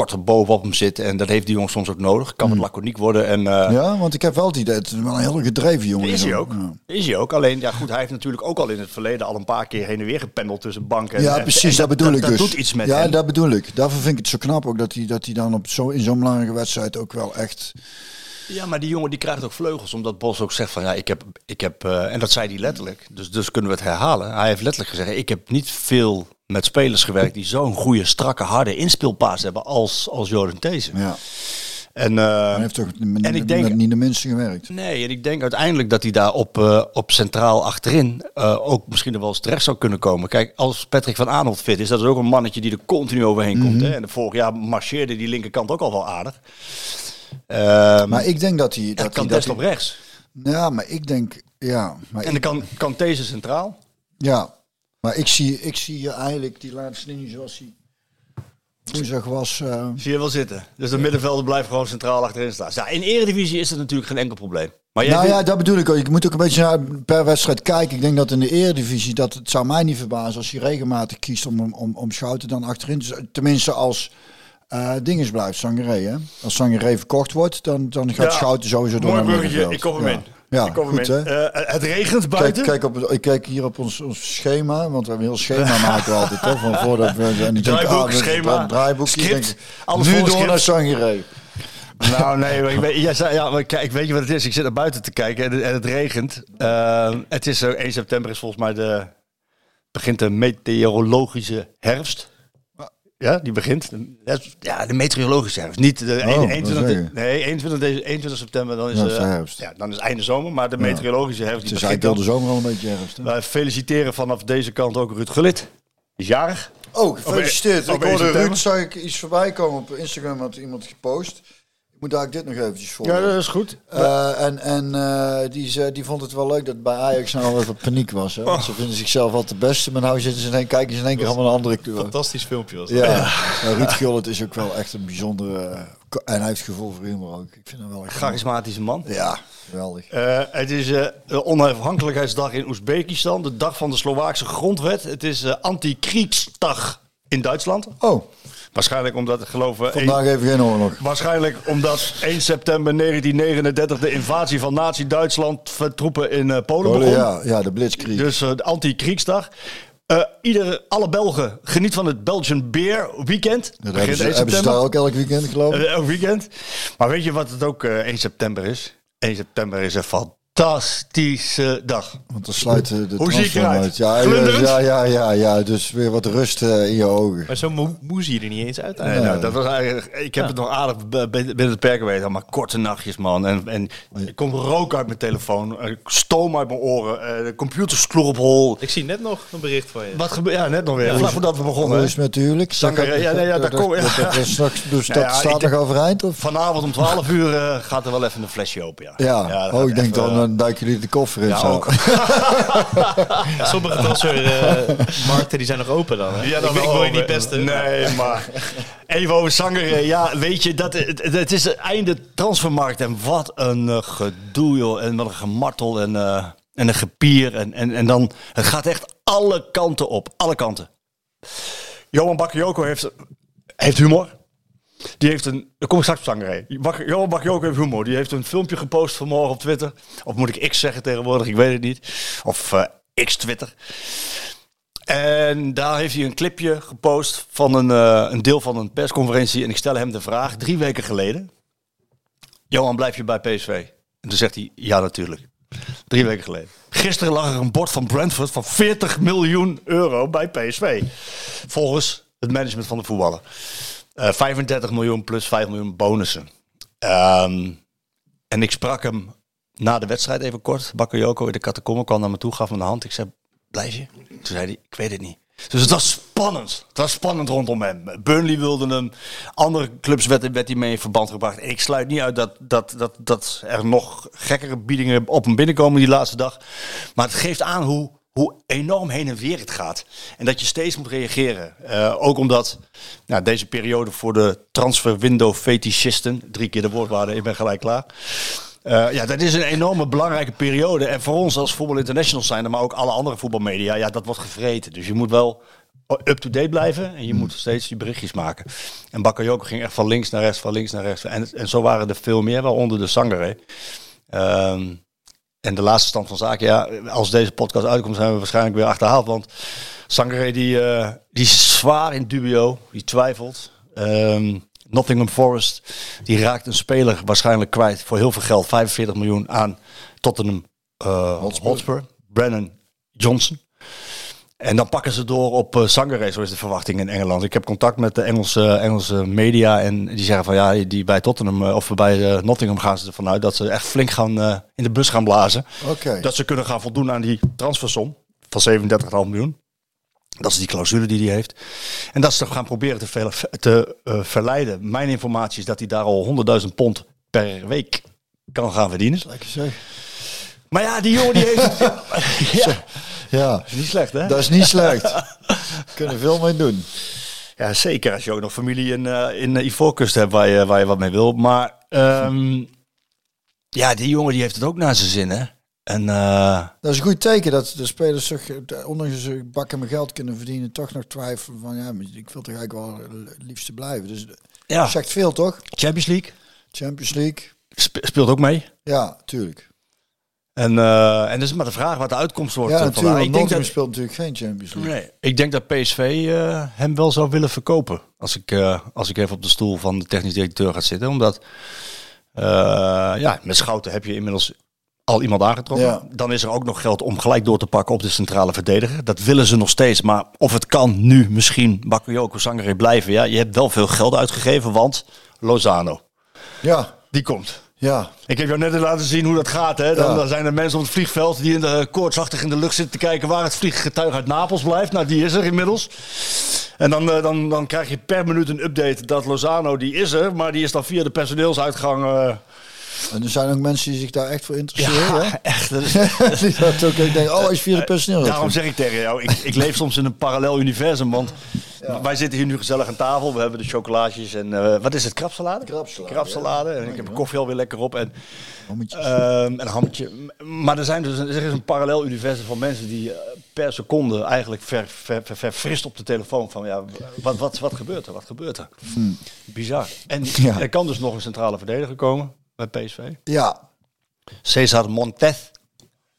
[SPEAKER 2] korter bovenop hem zit. En dat heeft die jongen soms ook nodig. Kan wat laconiek worden. En, eh,
[SPEAKER 3] Hmm. Ja, want ik heb wel het idee, het is wel een heel gedreven jongen.
[SPEAKER 2] Is hij ook.
[SPEAKER 3] Ja.
[SPEAKER 2] Is hij ook. Alleen, ja goed, hij heeft natuurlijk ook al in het verleden al een paar keer heen en weer gependeld tussen banken. en-
[SPEAKER 3] Ja, precies,
[SPEAKER 2] en
[SPEAKER 3] dat, bedoel ik
[SPEAKER 2] dat
[SPEAKER 3] dus.
[SPEAKER 2] doet iets met
[SPEAKER 3] ja,
[SPEAKER 2] hem.
[SPEAKER 3] dat bedoel ik. Daarvoor vind ik het zo knap ook dat hij, dat hij dan op zo, in zo'n belangrijke wedstrijd ook wel echt...
[SPEAKER 2] Ja, maar die jongen die krijgt ook vleugels. Omdat Bos ook zegt van ja, ik heb, ik heb eh, en dat zei hij letterlijk. Dus, dus kunnen we het herhalen. Hij heeft letterlijk gezegd, ik heb niet veel met spelers gewerkt die zo'n goede, strakke, harde inspeelpaas hebben als, als Jordan Thees.
[SPEAKER 3] Ja,
[SPEAKER 2] En,
[SPEAKER 3] hij heeft toch
[SPEAKER 2] en ik denk,
[SPEAKER 3] niet de minste gewerkt.
[SPEAKER 2] Nee, en ik denk uiteindelijk dat hij daar op, eh, op centraal achterin eh, ook misschien er wel eens terecht zou kunnen komen. Kijk, als Patrick van Aanholt fit is, dat is ook een mannetje die er continu overheen
[SPEAKER 3] Mhm.
[SPEAKER 2] komt. Hè? En vorig jaar marcheerde die linkerkant ook al wel aardig. Ehm,
[SPEAKER 3] Maar ik denk dat hij... Dat
[SPEAKER 2] het kan
[SPEAKER 3] hij, dat
[SPEAKER 2] best op
[SPEAKER 3] hij-
[SPEAKER 2] rechts.
[SPEAKER 3] Ja, maar ik denk... Ja, maar,
[SPEAKER 2] En dan kan, kan deze centraal.
[SPEAKER 3] ja, maar ik zie, ik zie eigenlijk die laatste linie zoals hij woensdag was... eh,
[SPEAKER 2] Zie je wel zitten. Dus de middenvelder blijft gewoon centraal achterin staan. Ja, in Eredivisie is dat natuurlijk geen enkel probleem. Maar jij
[SPEAKER 3] nou
[SPEAKER 2] vindt-
[SPEAKER 3] ja, dat bedoel ik ook. Je moet ook een beetje naar, per wedstrijd kijken. Ik denk dat in de Eredivisie, dat het zou mij niet verbazen als je regelmatig kiest om, om, om Schouten dan achterin. Tenminste als dinges blijft, Sangaré. Hè? Als Sangaré verkocht wordt, dan, dan gaat
[SPEAKER 2] Ja.
[SPEAKER 3] Schouten sowieso door
[SPEAKER 2] Mooi bruggetje, ik kom hem
[SPEAKER 3] ja.
[SPEAKER 2] in.
[SPEAKER 3] Ja,
[SPEAKER 2] ik
[SPEAKER 3] goed hè.
[SPEAKER 2] Eh, het regent buiten.
[SPEAKER 3] Kijk, kijk op, ik kijk hier op ons, ons schema, want we hebben een heel schema maken we altijd. Hè, van voordat we, en
[SPEAKER 2] Draaiboek,
[SPEAKER 3] ah,
[SPEAKER 2] schema, script,
[SPEAKER 3] denk
[SPEAKER 2] alles
[SPEAKER 3] nu door naar. Sangaré.
[SPEAKER 2] Nou, nee, maar ik weet, zei, ja, maar kijk, weet je wat het is? Ik zit naar buiten te kijken en, het- en het regent. Eh, het is zo, 1 september is volgens mij de, begint de meteorologische herfst. Ja, die begint. Ja, de meteorologische herfst. Niet de
[SPEAKER 3] Oh,
[SPEAKER 2] 21,
[SPEAKER 3] dat zeg je.
[SPEAKER 2] nee, 21, deze, 21 september, dan is,
[SPEAKER 3] Ja, is
[SPEAKER 2] eh,
[SPEAKER 3] herfst.
[SPEAKER 2] Ja, dan is einde zomer, maar de meteorologische herfst
[SPEAKER 3] Het
[SPEAKER 2] die
[SPEAKER 3] is eigenlijk de zomer al een beetje herfst. hè?
[SPEAKER 2] Wij feliciteren vanaf deze kant ook Ruud. Die is jarig.
[SPEAKER 3] Oh, gefeliciteerd.
[SPEAKER 2] Op
[SPEAKER 3] Ik
[SPEAKER 2] één
[SPEAKER 3] hoorde
[SPEAKER 2] september.
[SPEAKER 3] Ruud, zag ik iets voorbij komen op Instagram, had iemand gepost. Ik moet daar dit nog eventjes voor.
[SPEAKER 2] is goed.
[SPEAKER 3] Eh, en en eh, die, die vond het wel leuk dat bij Ajax nou al even paniek was. Hè? Want ze vinden zichzelf altijd de beste, maar nou zitten ze in één, kijken ze in één keer allemaal een andere kleur.
[SPEAKER 1] Fantastisch filmpje was dat.
[SPEAKER 3] Ja, ja. Ruud Gullit is ook wel echt een bijzondere... eh, en hij heeft gevoel voor humor ook. Ik vind hem wel echt...
[SPEAKER 2] Charismatische man.
[SPEAKER 3] Ja, geweldig.
[SPEAKER 2] Eh, het is de onafhankelijkheidsdag in Oezbekistan, de dag van de Slovaakse grondwet. Het is eh anti-kriegsdag in Duitsland.
[SPEAKER 3] Oh,
[SPEAKER 2] Waarschijnlijk omdat, geloven,
[SPEAKER 3] vandaag even geen oorlog.
[SPEAKER 2] waarschijnlijk omdat 1 september 1939 de invasie van Nazi-Duitsland troepen in eh, Polen begon.
[SPEAKER 3] Ja, ja, de blitzkrieg.
[SPEAKER 2] Dus eh, de anti-kriegsdag. Iedere, alle Belgen geniet van het Belgian Beer Weekend.
[SPEAKER 3] dat hebben ze,
[SPEAKER 2] 1
[SPEAKER 3] hebben ze daar ook elk weekend, geloof ik.
[SPEAKER 2] Elk weekend. Maar weet je wat het ook eh, 1 september is? 1 september is een fantastische dag.
[SPEAKER 3] Want dan sluit de
[SPEAKER 2] Hoe zie ik eruit?
[SPEAKER 3] Ja, ja, ja, ja, ja, dus weer wat rust eh, in je ogen.
[SPEAKER 1] Maar zo moe, moe zie je er niet eens uit.
[SPEAKER 2] Nee, nou, dat was eigenlijk, ik heb het nog aardig binnen het perk geweten, maar korte nachtjes, man. En, en er komt rook uit mijn telefoon, stoom uit mijn oren, eh, de computer sloeg op hol.
[SPEAKER 1] Ik zie net nog een bericht van je.
[SPEAKER 2] Wat gebeurt? Ja, net nog weer. Vlak voordat we begonnen.
[SPEAKER 3] Huwelijk?
[SPEAKER 2] Zanger- ja, nee, ja, daar
[SPEAKER 3] dat,
[SPEAKER 2] kom- ja.
[SPEAKER 3] straks- dus dat
[SPEAKER 2] ja,
[SPEAKER 3] staat nog overeind? Of?
[SPEAKER 2] Vanavond om 12 uur eh, gaat er wel even een flesje open, ja.
[SPEAKER 3] Ja, oh, ik denk dan, dan duiken jullie de koffer in
[SPEAKER 2] ja,
[SPEAKER 3] zo.
[SPEAKER 2] ook.
[SPEAKER 1] Sommige transfermarkten die zijn nog open dan. Hè?
[SPEAKER 2] Ja,
[SPEAKER 1] ik,
[SPEAKER 2] dan
[SPEAKER 1] ik
[SPEAKER 2] wel
[SPEAKER 1] wil je niet pesten.
[SPEAKER 2] Nee, maar even over Zanger. eh, Ja, weet je, dat, het, het is het einde transfermarkt. En wat een eh, gedoe, joh. En wat een gemartel en, eh, en een gepier. En, en, en dan, het gaat echt alle kanten op. Alle kanten. Johan Bakayoko heeft, heeft humor. Die heeft een. Daar kom ik straks. Bak- Johan Bakayoko heeft humor. Die heeft een filmpje gepost vanmorgen op Twitter. Of moet ik X zeggen tegenwoordig? Ik weet het niet. Of eh, X-Twitter. En daar heeft hij een clipje gepost van een, eh, een deel van een persconferentie. En ik stel hem de vraag, drie weken geleden. Johan, blijf je bij PSV? En toen zegt hij, ja natuurlijk. Drie weken geleden. Gisteren lag er een bord van Brentford van 40 miljoen euro bij PSV. Volgens het management van de voetballer. Eh 35 miljoen plus 5 miljoen bonussen. Ehm, en ik sprak hem na de wedstrijd even kort. Bakayoko in de catacombe kwam naar me toe, gaf me de hand. Ik zei, blijf je? Toen zei hij, ik weet het niet. Dus het was spannend. Het was spannend rondom hem. Burnley wilde hem. Andere clubs werd, werd hij mee in verband gebracht. En ik sluit niet uit dat, dat, dat, dat er nog gekkere biedingen op hem binnenkomen die laatste dag. Maar het geeft aan hoe, hoe enorm heen en weer het gaat. En dat je steeds moet reageren. Eh, ook omdat nou, deze periode voor de transfer window fetischisten, drie keer de woordwaarde, ik ben gelijk klaar. Eh, ja, dat is een enorme belangrijke periode. En voor ons als Voetbal International zijn, maar ook alle andere voetbalmedia, ja, dat wordt gevreten. Dus je moet wel up-to-date blijven en je moet steeds die berichtjes maken. En Bakayoko ging echt van links naar rechts, van links naar rechts. En, en zo waren er veel meer, waaronder de Sangare. Ehm en de laatste stand van zaken, ja, als deze podcast uitkomt, zijn we waarschijnlijk weer achterhaald. Want Sangare die, eh, die is zwaar in dubio, die twijfelt. Ehm, Nottingham Forest, die raakt een speler waarschijnlijk kwijt voor heel veel geld, 45 miljoen aan Tottenham eh, Hotspur. Brennan Johnson. En dan pakken ze door op uh, Sangare, zo is de verwachting in Engeland. Ik heb contact met de Engelse, Engelse media en die zeggen van ja, die bij Tottenham eh, of bij uh, Nottingham gaan ze ervan uit dat ze echt flink gaan uh, in de bus gaan blazen. Dat ze kunnen gaan voldoen aan die transfersom van 37,5 miljoen. Dat is die clausule die hij heeft. En dat ze gaan proberen te, ver, te uh, verleiden. Mijn informatie is dat hij daar al 100.000 pond per week kan gaan verdienen.
[SPEAKER 3] Lekker zeg.
[SPEAKER 2] Maar ja, die jongen die heeft... ja,
[SPEAKER 3] Ja,
[SPEAKER 2] is niet slecht hè?
[SPEAKER 3] dat is niet slecht. Kunnen veel mee doen.
[SPEAKER 2] Ja, zeker. Als je ook nog familie in, uh, in uh, Ivoorkust hebt waar je, waar je wat mee wil. Maar um, ja, die jongen die heeft het ook naar zijn zin hè. En, uh,
[SPEAKER 3] dat is een goed teken dat de spelers toch, ondanks ze bakken mijn geld kunnen verdienen, toch nog twijfelen van ja, ik wil toch eigenlijk wel het liefste blijven. Dus
[SPEAKER 2] ja.
[SPEAKER 3] zegt veel toch?
[SPEAKER 2] Champions League.
[SPEAKER 3] Champions League.
[SPEAKER 2] Spe speelt ook mee.
[SPEAKER 3] Ja, tuurlijk.
[SPEAKER 2] En, uh, en dus maar de vraag wat de uitkomst wordt.
[SPEAKER 3] Ja, natuurlijk.
[SPEAKER 2] Ik denk dat
[SPEAKER 3] speelt natuurlijk geen Champions League.
[SPEAKER 2] Nee, ik denk dat PSV uh, hem wel zou willen verkopen. Als ik, uh, als ik even op de stoel van de technisch directeur ga zitten. Omdat, uh, ja, met Schouten heb je inmiddels al iemand aangetrokken.
[SPEAKER 3] Ja.
[SPEAKER 2] Dan is er ook nog geld om gelijk door te pakken op de centrale verdediger. Dat willen ze nog steeds. Maar of het kan nu misschien Bakayoko Sangare blijven. Ja, je hebt wel veel geld uitgegeven, want Lozano.
[SPEAKER 3] Ja.
[SPEAKER 2] Die komt.
[SPEAKER 3] Ja.
[SPEAKER 2] Ik heb jou net laten zien hoe dat gaat. Hè? Dan, ja. dan zijn er mensen op het vliegveld die in de koortsachtig in de lucht zitten te kijken waar het vlieggetuig uit Napels blijft. Nou, die is er inmiddels. En dan, uh, dan, dan krijg je per minuut een update dat Lozano, die is er, maar die is dan via de personeelsuitgang... Uh,
[SPEAKER 3] en er zijn ook mensen die zich daar echt voor interesseren.
[SPEAKER 2] Ja,
[SPEAKER 3] hè?
[SPEAKER 2] echt. Dat is,
[SPEAKER 3] die dat ook ik denk, oh, hij is via de personeel.
[SPEAKER 2] Daarom zeg ik tegen jou, ik, ik leef soms in een parallel universum. Want ja. wij zitten hier nu gezellig aan tafel. We hebben de chocolaatjes en uh, wat is het? Krapsalade?
[SPEAKER 3] Krapsalade.
[SPEAKER 2] Krapsalade. Ja. En ik heb de koffie alweer lekker op. En. Uh, en een hammetje. Maar er, zijn dus, er is een parallel universum van mensen die per seconde eigenlijk ver, ver, ver, verfrist op de telefoon van ja, wat, wat, wat gebeurt er? Wat gebeurt er?
[SPEAKER 3] Hmm.
[SPEAKER 2] Bizar. En ja. er kan dus nog een centrale verdediger komen bij PSV.
[SPEAKER 3] Ja.
[SPEAKER 2] Cesar Montez,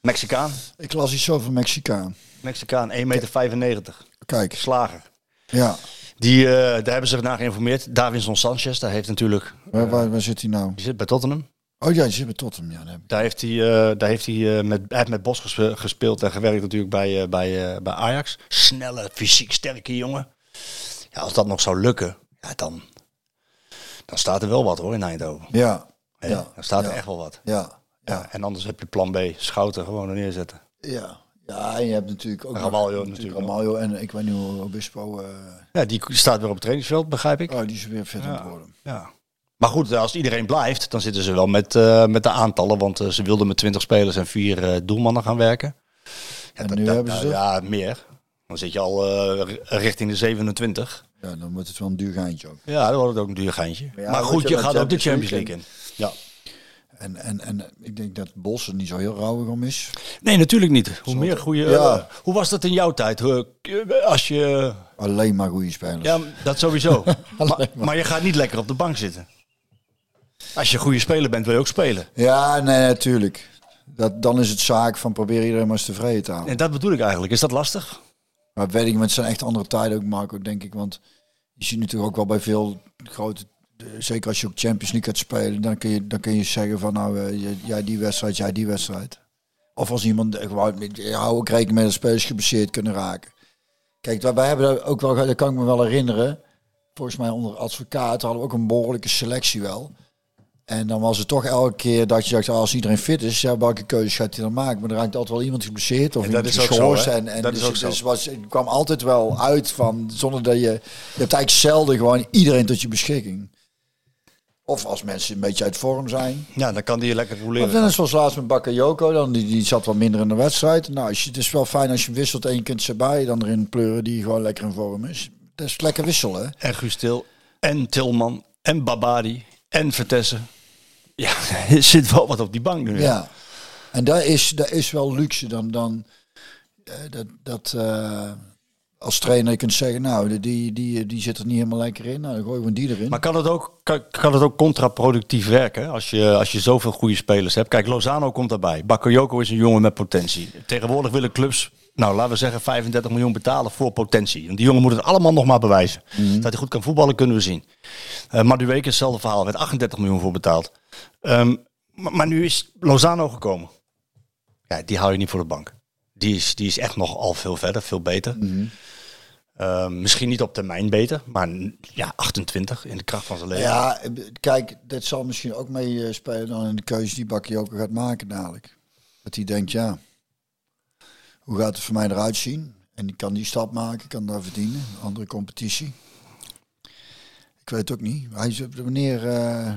[SPEAKER 2] Mexicaan.
[SPEAKER 3] Ik las iets over Mexicaan.
[SPEAKER 2] Mexicaan, 1,95 meter.
[SPEAKER 3] Kijk.
[SPEAKER 2] Slager.
[SPEAKER 3] Ja.
[SPEAKER 2] Die, uh, daar hebben ze naar geïnformeerd. Davinson Sanchez, daar heeft natuurlijk...
[SPEAKER 3] Waar, waar, waar zit hij nou?
[SPEAKER 2] Die zit bij Tottenham.
[SPEAKER 3] Oh ja, die zit bij Tottenham. Ja.
[SPEAKER 2] Daar heeft hij, eh, daar heeft hij, eh, met, hij heeft met Bos gespe- gespeeld en gewerkt natuurlijk bij, eh, bij, eh, bij Ajax. Snelle, fysiek sterke jongen. Ja, als dat nog zou lukken, ja, dan, dan staat er wel wat hoor in Eindhoven.
[SPEAKER 3] Ja? Ja,
[SPEAKER 2] Dan staat er echt wel wat.
[SPEAKER 3] ja,
[SPEAKER 2] Ja. En anders heb je plan B, Schouten gewoon er neerzetten.
[SPEAKER 3] ja. Ja, en je hebt natuurlijk ook
[SPEAKER 2] Ramaljo natuurlijk.
[SPEAKER 3] Ramaljo en ik weet niet hoe Obispo... eh
[SPEAKER 2] Ja, die staat weer op het trainingsveld, begrijp ik.
[SPEAKER 3] oh, die is weer fit aan het worden.
[SPEAKER 2] Ja. Maar goed, als iedereen blijft, dan zitten ze wel met, eh, met de aantallen. Want eh, ze wilden met 20 spelers en vier eh, doelmannen gaan werken. Ja,
[SPEAKER 3] En nu hebben ze er?
[SPEAKER 2] Ja, meer. Dan zit je al ri- richting de 27.
[SPEAKER 3] Ja, dan wordt het wel een duur geintje ook.
[SPEAKER 2] Ja, dan wordt het ook een duur geintje.
[SPEAKER 3] Maar ja,
[SPEAKER 2] maar
[SPEAKER 3] moet
[SPEAKER 2] goed,
[SPEAKER 3] je
[SPEAKER 2] gaat ook de
[SPEAKER 3] Champions
[SPEAKER 2] League in. Ja.
[SPEAKER 3] En, en, en ik denk dat Bos er niet zo heel rauwig om is.
[SPEAKER 2] Nee, natuurlijk niet. Hoe meer goede.
[SPEAKER 3] Ja.
[SPEAKER 2] hoe was dat in jouw tijd? Hoe- Als je.
[SPEAKER 3] Alleen maar goede spelers.
[SPEAKER 2] Ja, dat sowieso. maar, je gaat niet lekker op de bank zitten. Als je een goede speler bent, wil je ook spelen.
[SPEAKER 3] Ja, nee, natuurlijk. Dat, dan is het zaak van proberen iedereen maar eens tevreden te houden.
[SPEAKER 2] En dat bedoel ik eigenlijk. Is dat lastig?
[SPEAKER 3] Maar weet ik, het zijn echt andere tijden ook, Marco, denk ik. Want je ziet natuurlijk ook wel bij veel grote... Zeker als je ook Champions League gaat spelen, dan kun je, dan kun je zeggen van nou, eh, jij die wedstrijd, jij die wedstrijd. Of als iemand eh, hou ook rekening met dat spelers geblesseerd kunnen raken. Kijk, wij hebben dat ook wel, dat kan ik me wel herinneren. Volgens mij onder advocaat hadden we ook een behoorlijke selectie wel. En dan was het toch elke keer dat je dacht, ah, als iedereen fit is, ja, welke keuzes gaat hij dan maken? Maar er raakt altijd wel iemand geblesseerd of
[SPEAKER 2] En dat
[SPEAKER 3] iemand geschorst. En, en
[SPEAKER 2] Dat
[SPEAKER 3] dus,
[SPEAKER 2] is ook zo.
[SPEAKER 3] dus was, het kwam altijd wel uit van, zonder dat je, je hebt eigenlijk zelden gewoon iedereen tot je beschikking. Of als mensen een beetje uit vorm zijn.
[SPEAKER 2] Ja, dan kan die je lekker roleren.
[SPEAKER 3] dan is zoals laatst met Bakayoko, dan die, die zat wat minder in de wedstrijd. Nou, als je, het is wel fijn als je wisselt en je kunt ze bij dan erin pleuren die gewoon lekker in vorm is. Dat is lekker wisselen.
[SPEAKER 2] En Guus Til, en Tilman, en Babadi, en Vertessen. Ja, er zit wel wat op die bank nu.
[SPEAKER 3] Ja. En daar is, daar is wel luxe dan, dan eh, dat, dat eh, als trainer je kunt zeggen, nou, die, die, die zit er niet helemaal lekker in. Nou, dan gooien we die erin.
[SPEAKER 2] Maar kan het ook, kan, kan het ook contraproductief werken als je, als je zoveel goede spelers hebt? Kijk, Lozano komt daarbij. Bakayoko is een jongen met potentie. Tegenwoordig willen clubs, nou laten we zeggen, 35 miljoen betalen voor potentie. En die jongen moet het allemaal nog maar bewijzen. Dat hij goed kan voetballen kunnen we zien. Uh, Madueke, hetzelfde verhaal, er werd 38 miljoen voor betaald. Ehm, maar, maar nu is Lozano gekomen. Ja, die hou je niet voor de bank. Die is, die is echt nog al veel verder, veel beter. Uh, misschien niet op termijn beter, maar ja, 28 in de kracht van zijn leven.
[SPEAKER 3] Ja, kijk, dat zal misschien ook mee eh, spelen dan in de keuze die Bakayoko gaat maken dadelijk. Dat hij denkt, ja, hoe gaat het voor mij eruit zien? En die kan die stap maken, kan daar verdienen. Andere competitie. Ik weet het ook niet. Hij is, wanneer uh,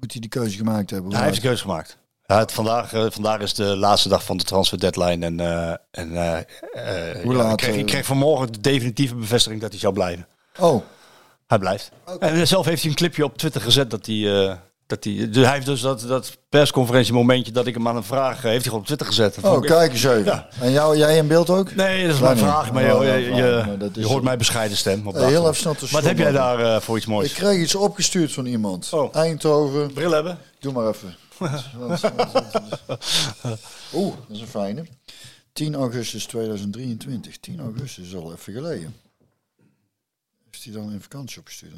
[SPEAKER 3] moet hij die keuze gemaakt hebben?
[SPEAKER 2] Ja, hij heeft de keuze gemaakt. Ja, het, vandaag, uh, vandaag is de laatste dag van de transfer deadline. En, uh, en uh,
[SPEAKER 3] Hoe laat,
[SPEAKER 2] ik, kreeg, ik kreeg vanmorgen de definitieve bevestiging dat hij zou blijven.
[SPEAKER 3] Oh.
[SPEAKER 2] Hij blijft. Okay. En zelf heeft hij een clipje op Twitter gezet dat hij... dat hij, dus hij heeft dus dat, dat persconferentie momentje dat ik hem aan een vraag heeft hij gewoon op Twitter gezet.
[SPEAKER 3] Oh, kijk eens even. Ja. En jou, jij in beeld ook?
[SPEAKER 2] Nee, dat is mijn vraag. Maar oh, je, je, hoort mijn bescheiden stem. Op
[SPEAKER 3] uh, heel even snel te
[SPEAKER 2] Wat heb jij daar uh, voor iets moois?
[SPEAKER 3] Ik kreeg iets opgestuurd van iemand.
[SPEAKER 2] Oh.
[SPEAKER 3] Eindhoven.
[SPEAKER 2] Bril hebben?
[SPEAKER 3] Doe maar even. Oeh, dat is een fijne. 10 augustus 2023. 10 augustus is al even geleden. Is die dan in vakantie opgestuurd?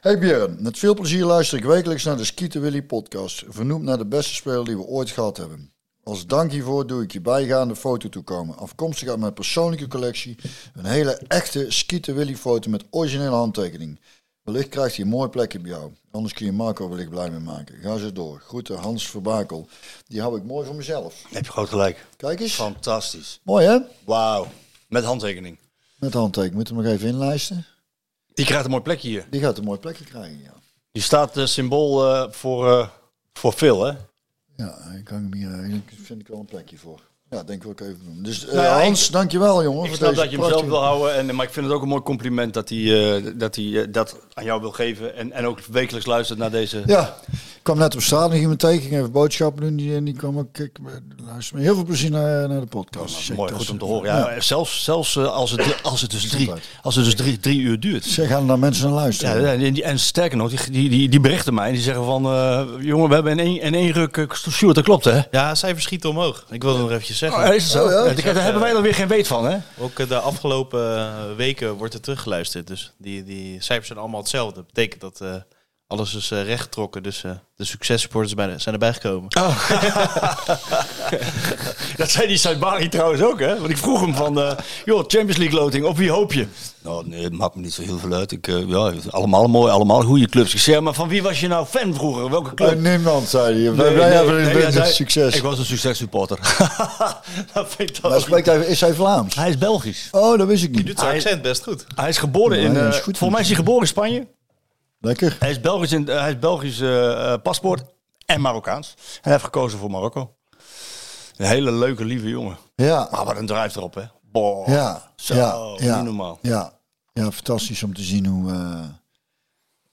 [SPEAKER 3] Hey Björn, met veel plezier luister ik wekelijks naar de Skieten Willy podcast, vernoemd naar de beste speler die we ooit gehad hebben. Als dank hiervoor doe ik je bijgaande foto toekomen. Afkomstig uit mijn persoonlijke collectie, een hele echte Skieten Willy foto met originele handtekening. Wellicht krijgt hij een mooi plekje bij jou. Anders kun je Marco wellicht blij mee maken. Ga zo door. Groeten Hans Verbakel. Die hou ik mooi voor mezelf.
[SPEAKER 2] Heb je groot gelijk.
[SPEAKER 3] Kijk eens.
[SPEAKER 2] Fantastisch.
[SPEAKER 3] Mooi hè?
[SPEAKER 2] Wauw. Met handtekening.
[SPEAKER 3] Met handtekening. Moet hem nog even inlijsten.
[SPEAKER 2] Die krijgt een mooi plekje hier.
[SPEAKER 3] Die gaat een mooi plekje krijgen, ja.
[SPEAKER 2] Die staat uh, symbool uh, voor, uh, voor Phil, hè?
[SPEAKER 3] Ja, ik kan hem hier, hier vind ik wel een plekje voor. Ja, denk ik ook even doen. Dus uh, nou, Hans, ik, dankjewel jongen.
[SPEAKER 2] Ik snap dat je hem zelf wil houden, en, maar ik vind het ook een mooi compliment dat hij, uh, dat, hij uh, dat aan jou wil geven. En, en ook wekelijks luistert naar deze...
[SPEAKER 3] Ja, ik kwam net op straat nog iemand tegen, ging even boodschappen doen. Die, en die kwam ook, ik luister met heel veel plezier naar, naar de podcast.
[SPEAKER 2] Ja, mooi, goed om te horen. Ja, ja. Zelfs, zelfs als, het, als het dus, drie, als het dus drie, drie uur duurt.
[SPEAKER 3] Zeg, gaan naar mensen naar luisteren.
[SPEAKER 2] Ja, en, en sterker nog, die, die, die, die berichten mij en die zeggen van... jongen, we hebben in één, in één ruk... Stuart, dat klopt hè?
[SPEAKER 1] Ja, cijfers schieten omhoog. Ik wilde nog eventjes zeggen.
[SPEAKER 2] Oh, is het zo? Oh, ja. Ja, daar hebben wij er weer geen weet van, hè?
[SPEAKER 1] Ook de afgelopen weken wordt er teruggeluisterd. Dus die, die cijfers zijn allemaal hetzelfde. Dat betekent dat uh, Alles is eh, rechtgetrokken, dus eh, de successupporters zijn er- zijn erbij gekomen.
[SPEAKER 2] Dat zei die Saibari trouwens ook, hè? Want ik vroeg hem van, eh, joh, Champions League loting, op wie hoop je? Nou, nee, het maakt me niet zo heel veel uit. Ik, ja, allemaal mooi, allemaal goede clubs. Ik zei, maar van wie was je nou fan vroeger? Welke club?
[SPEAKER 3] Uh, niemand, zei hij.
[SPEAKER 2] Nee,
[SPEAKER 3] Wij
[SPEAKER 2] nee,
[SPEAKER 3] hebben
[SPEAKER 2] nee,
[SPEAKER 3] een
[SPEAKER 2] zei,
[SPEAKER 3] succes.
[SPEAKER 2] Ik was een successupporter. dat vind ik
[SPEAKER 3] Maar spreekt hij, is hij Vlaams?
[SPEAKER 2] Hij is Belgisch.
[SPEAKER 3] Oh, dat wist ik
[SPEAKER 1] Je
[SPEAKER 3] niet.
[SPEAKER 1] doet zijn accent best goed.
[SPEAKER 2] Hij is geboren
[SPEAKER 3] Nee,
[SPEAKER 2] in...
[SPEAKER 3] dat is goed.
[SPEAKER 2] volgens mij is hij geboren in Spanje.
[SPEAKER 3] Lekker.
[SPEAKER 2] Hij is Belgisch, in, eh, hij is Belgisch eh, eh, paspoort en Marokkaans. En hij heeft gekozen voor Marokko. Een hele leuke, lieve jongen.
[SPEAKER 3] Ja,
[SPEAKER 2] Maar wat een drijf erop, hè? Boah.
[SPEAKER 3] ja,
[SPEAKER 2] Zo,
[SPEAKER 3] ja, ja,
[SPEAKER 2] niet normaal.
[SPEAKER 3] Ja, ja, fantastisch om te zien hoe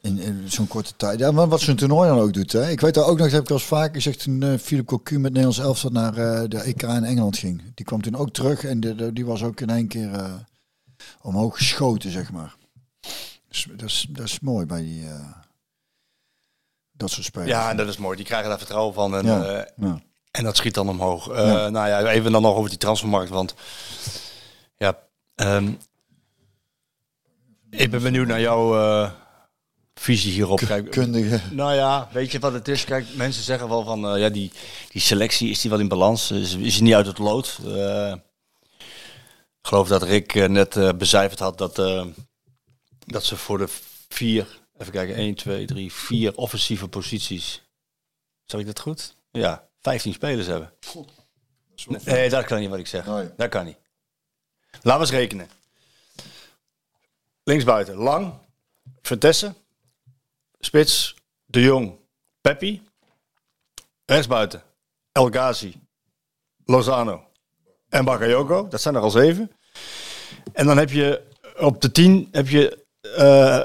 [SPEAKER 3] in, in zo'n korte tijd. Ja, maar wat zo'n toernooi dan ook doet. Hè. Ik weet daar ook nog, dat heb ik al eens vaker gezegd, toen eh Philip Cocu met Nederlands elftal naar de EK in Engeland ging. Die kwam toen ook terug en de, de- die was ook in één keer omhoog geschoten, zeg maar. Dat, is, dat is mooi bij die, eh, dat soort spelers.
[SPEAKER 2] Ja, en dat is mooi. Die krijgen daar vertrouwen van. En,
[SPEAKER 3] Ja,
[SPEAKER 2] eh,
[SPEAKER 3] ja.
[SPEAKER 2] en dat schiet dan omhoog.
[SPEAKER 3] Ja.
[SPEAKER 2] Nou ja, even dan nog over die transfermarkt. Want ja, ehm, ik ben benieuwd naar jouw visie hierop. Kijk,
[SPEAKER 3] Kundige.
[SPEAKER 2] Nou ja, weet je wat het is? Kijk, mensen zeggen wel van, ja, die, die selectie, is die wel in balans? Is, is die niet uit het lood? Ik geloof dat Rick net becijferd had dat, dat ze voor de vier, even kijken, 1, 2, 3, vier offensieve posities, zeg ik dat goed? Ja, 15 spelers hebben. Nee, dat kan niet wat ik zeg.
[SPEAKER 3] Nee.
[SPEAKER 2] Dat kan niet. Laten we eens rekenen. Linksbuiten, Lang, Vertessen, Spits, De Jong, Peppi. Rechtsbuiten, El Ghazi, Lozano en Bakayoko. Dat zijn er al zeven. En dan heb je op de tien heb je eh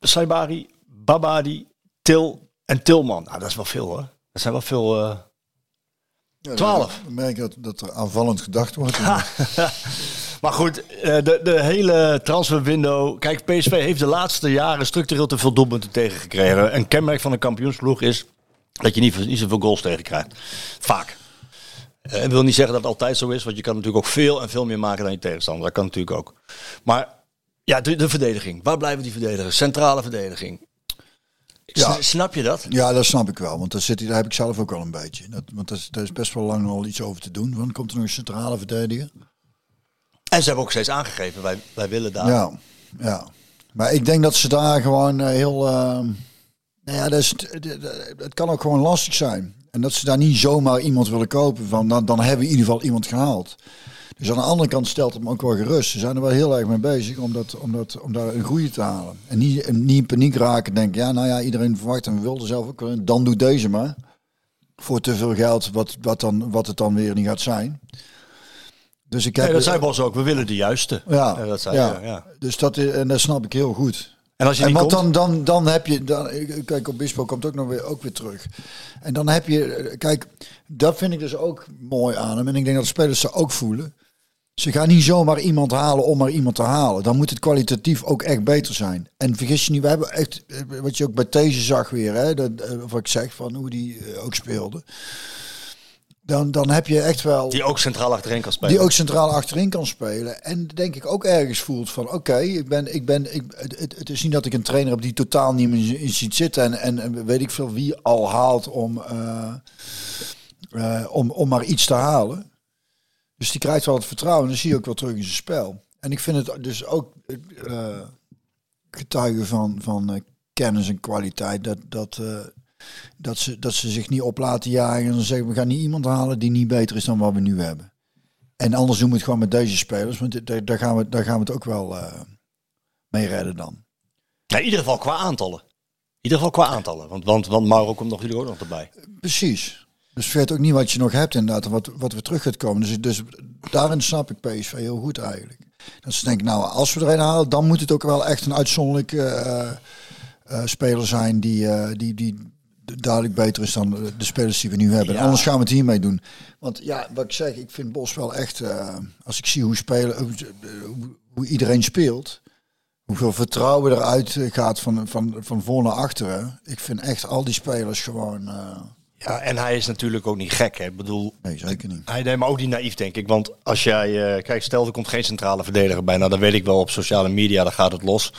[SPEAKER 2] Saibari, Babadi, Til en Tilman. Nou, dat is wel veel hoor. Dat zijn wel veel... eh,
[SPEAKER 3] Ja,
[SPEAKER 2] 12.
[SPEAKER 3] Dan merk dat, dat er aanvallend gedacht wordt.
[SPEAKER 2] Maar goed, eh, de, de hele transferwindow. Kijk, PSV heeft de laatste jaren structureel te veel doelpunten tegengekregen. Een kenmerk van een kampioensploeg is dat je niet, niet zoveel goals tegenkrijgt. Vaak. Eh, Ik wil niet zeggen dat het altijd zo is, want je kan natuurlijk ook veel en veel meer maken dan je tegenstander. Dat kan natuurlijk ook. Maar ja, de, de verdediging. Waar blijven die verdedigers? Centrale verdediging.
[SPEAKER 3] Ja.
[SPEAKER 2] Snap je dat?
[SPEAKER 3] Ja, dat snap ik wel. Want daar, zit, daar heb ik zelf ook wel een beetje. Dat, want daar is, daar is best wel lang al iets over te doen. Want dan komt er nog een centrale verdediger.
[SPEAKER 2] En ze hebben ook steeds aangegeven, wij, wij willen daar.
[SPEAKER 3] Ja, ja. Maar ik denk dat ze daar gewoon eh, heel... eh, nou ja, dat is, het kan ook gewoon lastig zijn. En dat ze daar niet zomaar iemand willen kopen. Van, dan, dan hebben we in ieder geval iemand gehaald. Dus aan de andere kant stelt het me ook wel gerust. Ze zijn er wel heel erg mee bezig om, dat, om, dat, om daar een groei te halen. En niet, en niet in paniek raken. Denken, ja, nou ja, iedereen verwacht en we wilden zelf ook wel. Dan doe deze maar. Voor te veel geld, wat, wat, dan, wat het dan weer niet gaat zijn. Dus ik heb...
[SPEAKER 2] Nee, dat zei Bos ook. We willen de juiste.
[SPEAKER 3] Ja,
[SPEAKER 2] Eh, dat zei
[SPEAKER 3] ja.
[SPEAKER 2] je, ja.
[SPEAKER 3] Dus dat, is- en dat snap ik heel goed.
[SPEAKER 2] En als je
[SPEAKER 3] En want
[SPEAKER 2] komt,
[SPEAKER 3] dan, dan, dan heb je, dan, kijk, Obispo komt ook nog weer, ook weer terug. En dan heb je, kijk, dat vind ik dus ook mooi aan hem. En ik denk dat de spelers ze ook voelen. Ze gaan niet zomaar iemand halen om maar iemand te halen. Dan moet het kwalitatief ook echt beter zijn. En vergis je niet, we hebben echt, eh, wat je ook bij deze zag weer, hè, dat, eh, wat ik zeg, van hoe die eh, ook speelde. Dan, dan heb je echt wel
[SPEAKER 2] die ook centraal achterin kan spelen.
[SPEAKER 3] die ook centraal achterin kan spelen. En denk ik ook ergens voelt van oké, ik ben, ik ben, ik, het, het- is niet dat ik een trainer heb die totaal niet meer in ziet zitten. En, en, en weet ik veel wie al haalt om, om, om maar iets te halen. Dus die krijgt wel het vertrouwen. En dan zie je ook wel terug in zijn spel. En ik vind het dus ook eh getuigen van, van eh, kennis en kwaliteit. Dat, dat, eh, dat, ze, dat ze zich niet op laten jagen. En dan zeggen we gaan niet iemand halen die niet beter is dan wat we nu hebben. En anders doen we het gewoon met deze spelers. Want daar, daar, gaan, we, daar gaan we het ook wel mee redden dan.
[SPEAKER 2] Ja, in ieder geval qua aantallen. In ieder geval qua aantallen. Want, want, want Mauro komt nog natuurlijk ook nog erbij.
[SPEAKER 3] Precies. Dus vergeet ook niet wat je nog hebt inderdaad. en Wat, wat we terug gaat komen. Dus, dus daarin snap ik PSV heel goed eigenlijk. Dat ze denken, nou als we er een halen. Dan moet het ook wel echt een uitzonderlijke eh, eh, speler zijn. Die, eh, die, die duidelijk beter is dan de spelers die we nu hebben.
[SPEAKER 2] Ja.
[SPEAKER 3] Anders gaan we het hiermee doen. Want ja, wat ik zeg. Ik vind Bos wel echt... als ik zie hoe, spelen, hoe, hoe- iedereen speelt... Hoeveel vertrouwen eruit gaat van, van, van voor naar achteren. Ik vind echt al die spelers gewoon...
[SPEAKER 2] Ja, en hij is natuurlijk ook niet gek. Hè. Ik bedoel,
[SPEAKER 3] nee, zeker niet.
[SPEAKER 2] hij neemt maar ook niet naïef, denk ik. Want als jij, eh, kijk, stel er komt geen centrale verdediger bij. Nou, dan weet ik wel op sociale media, dan gaat het los.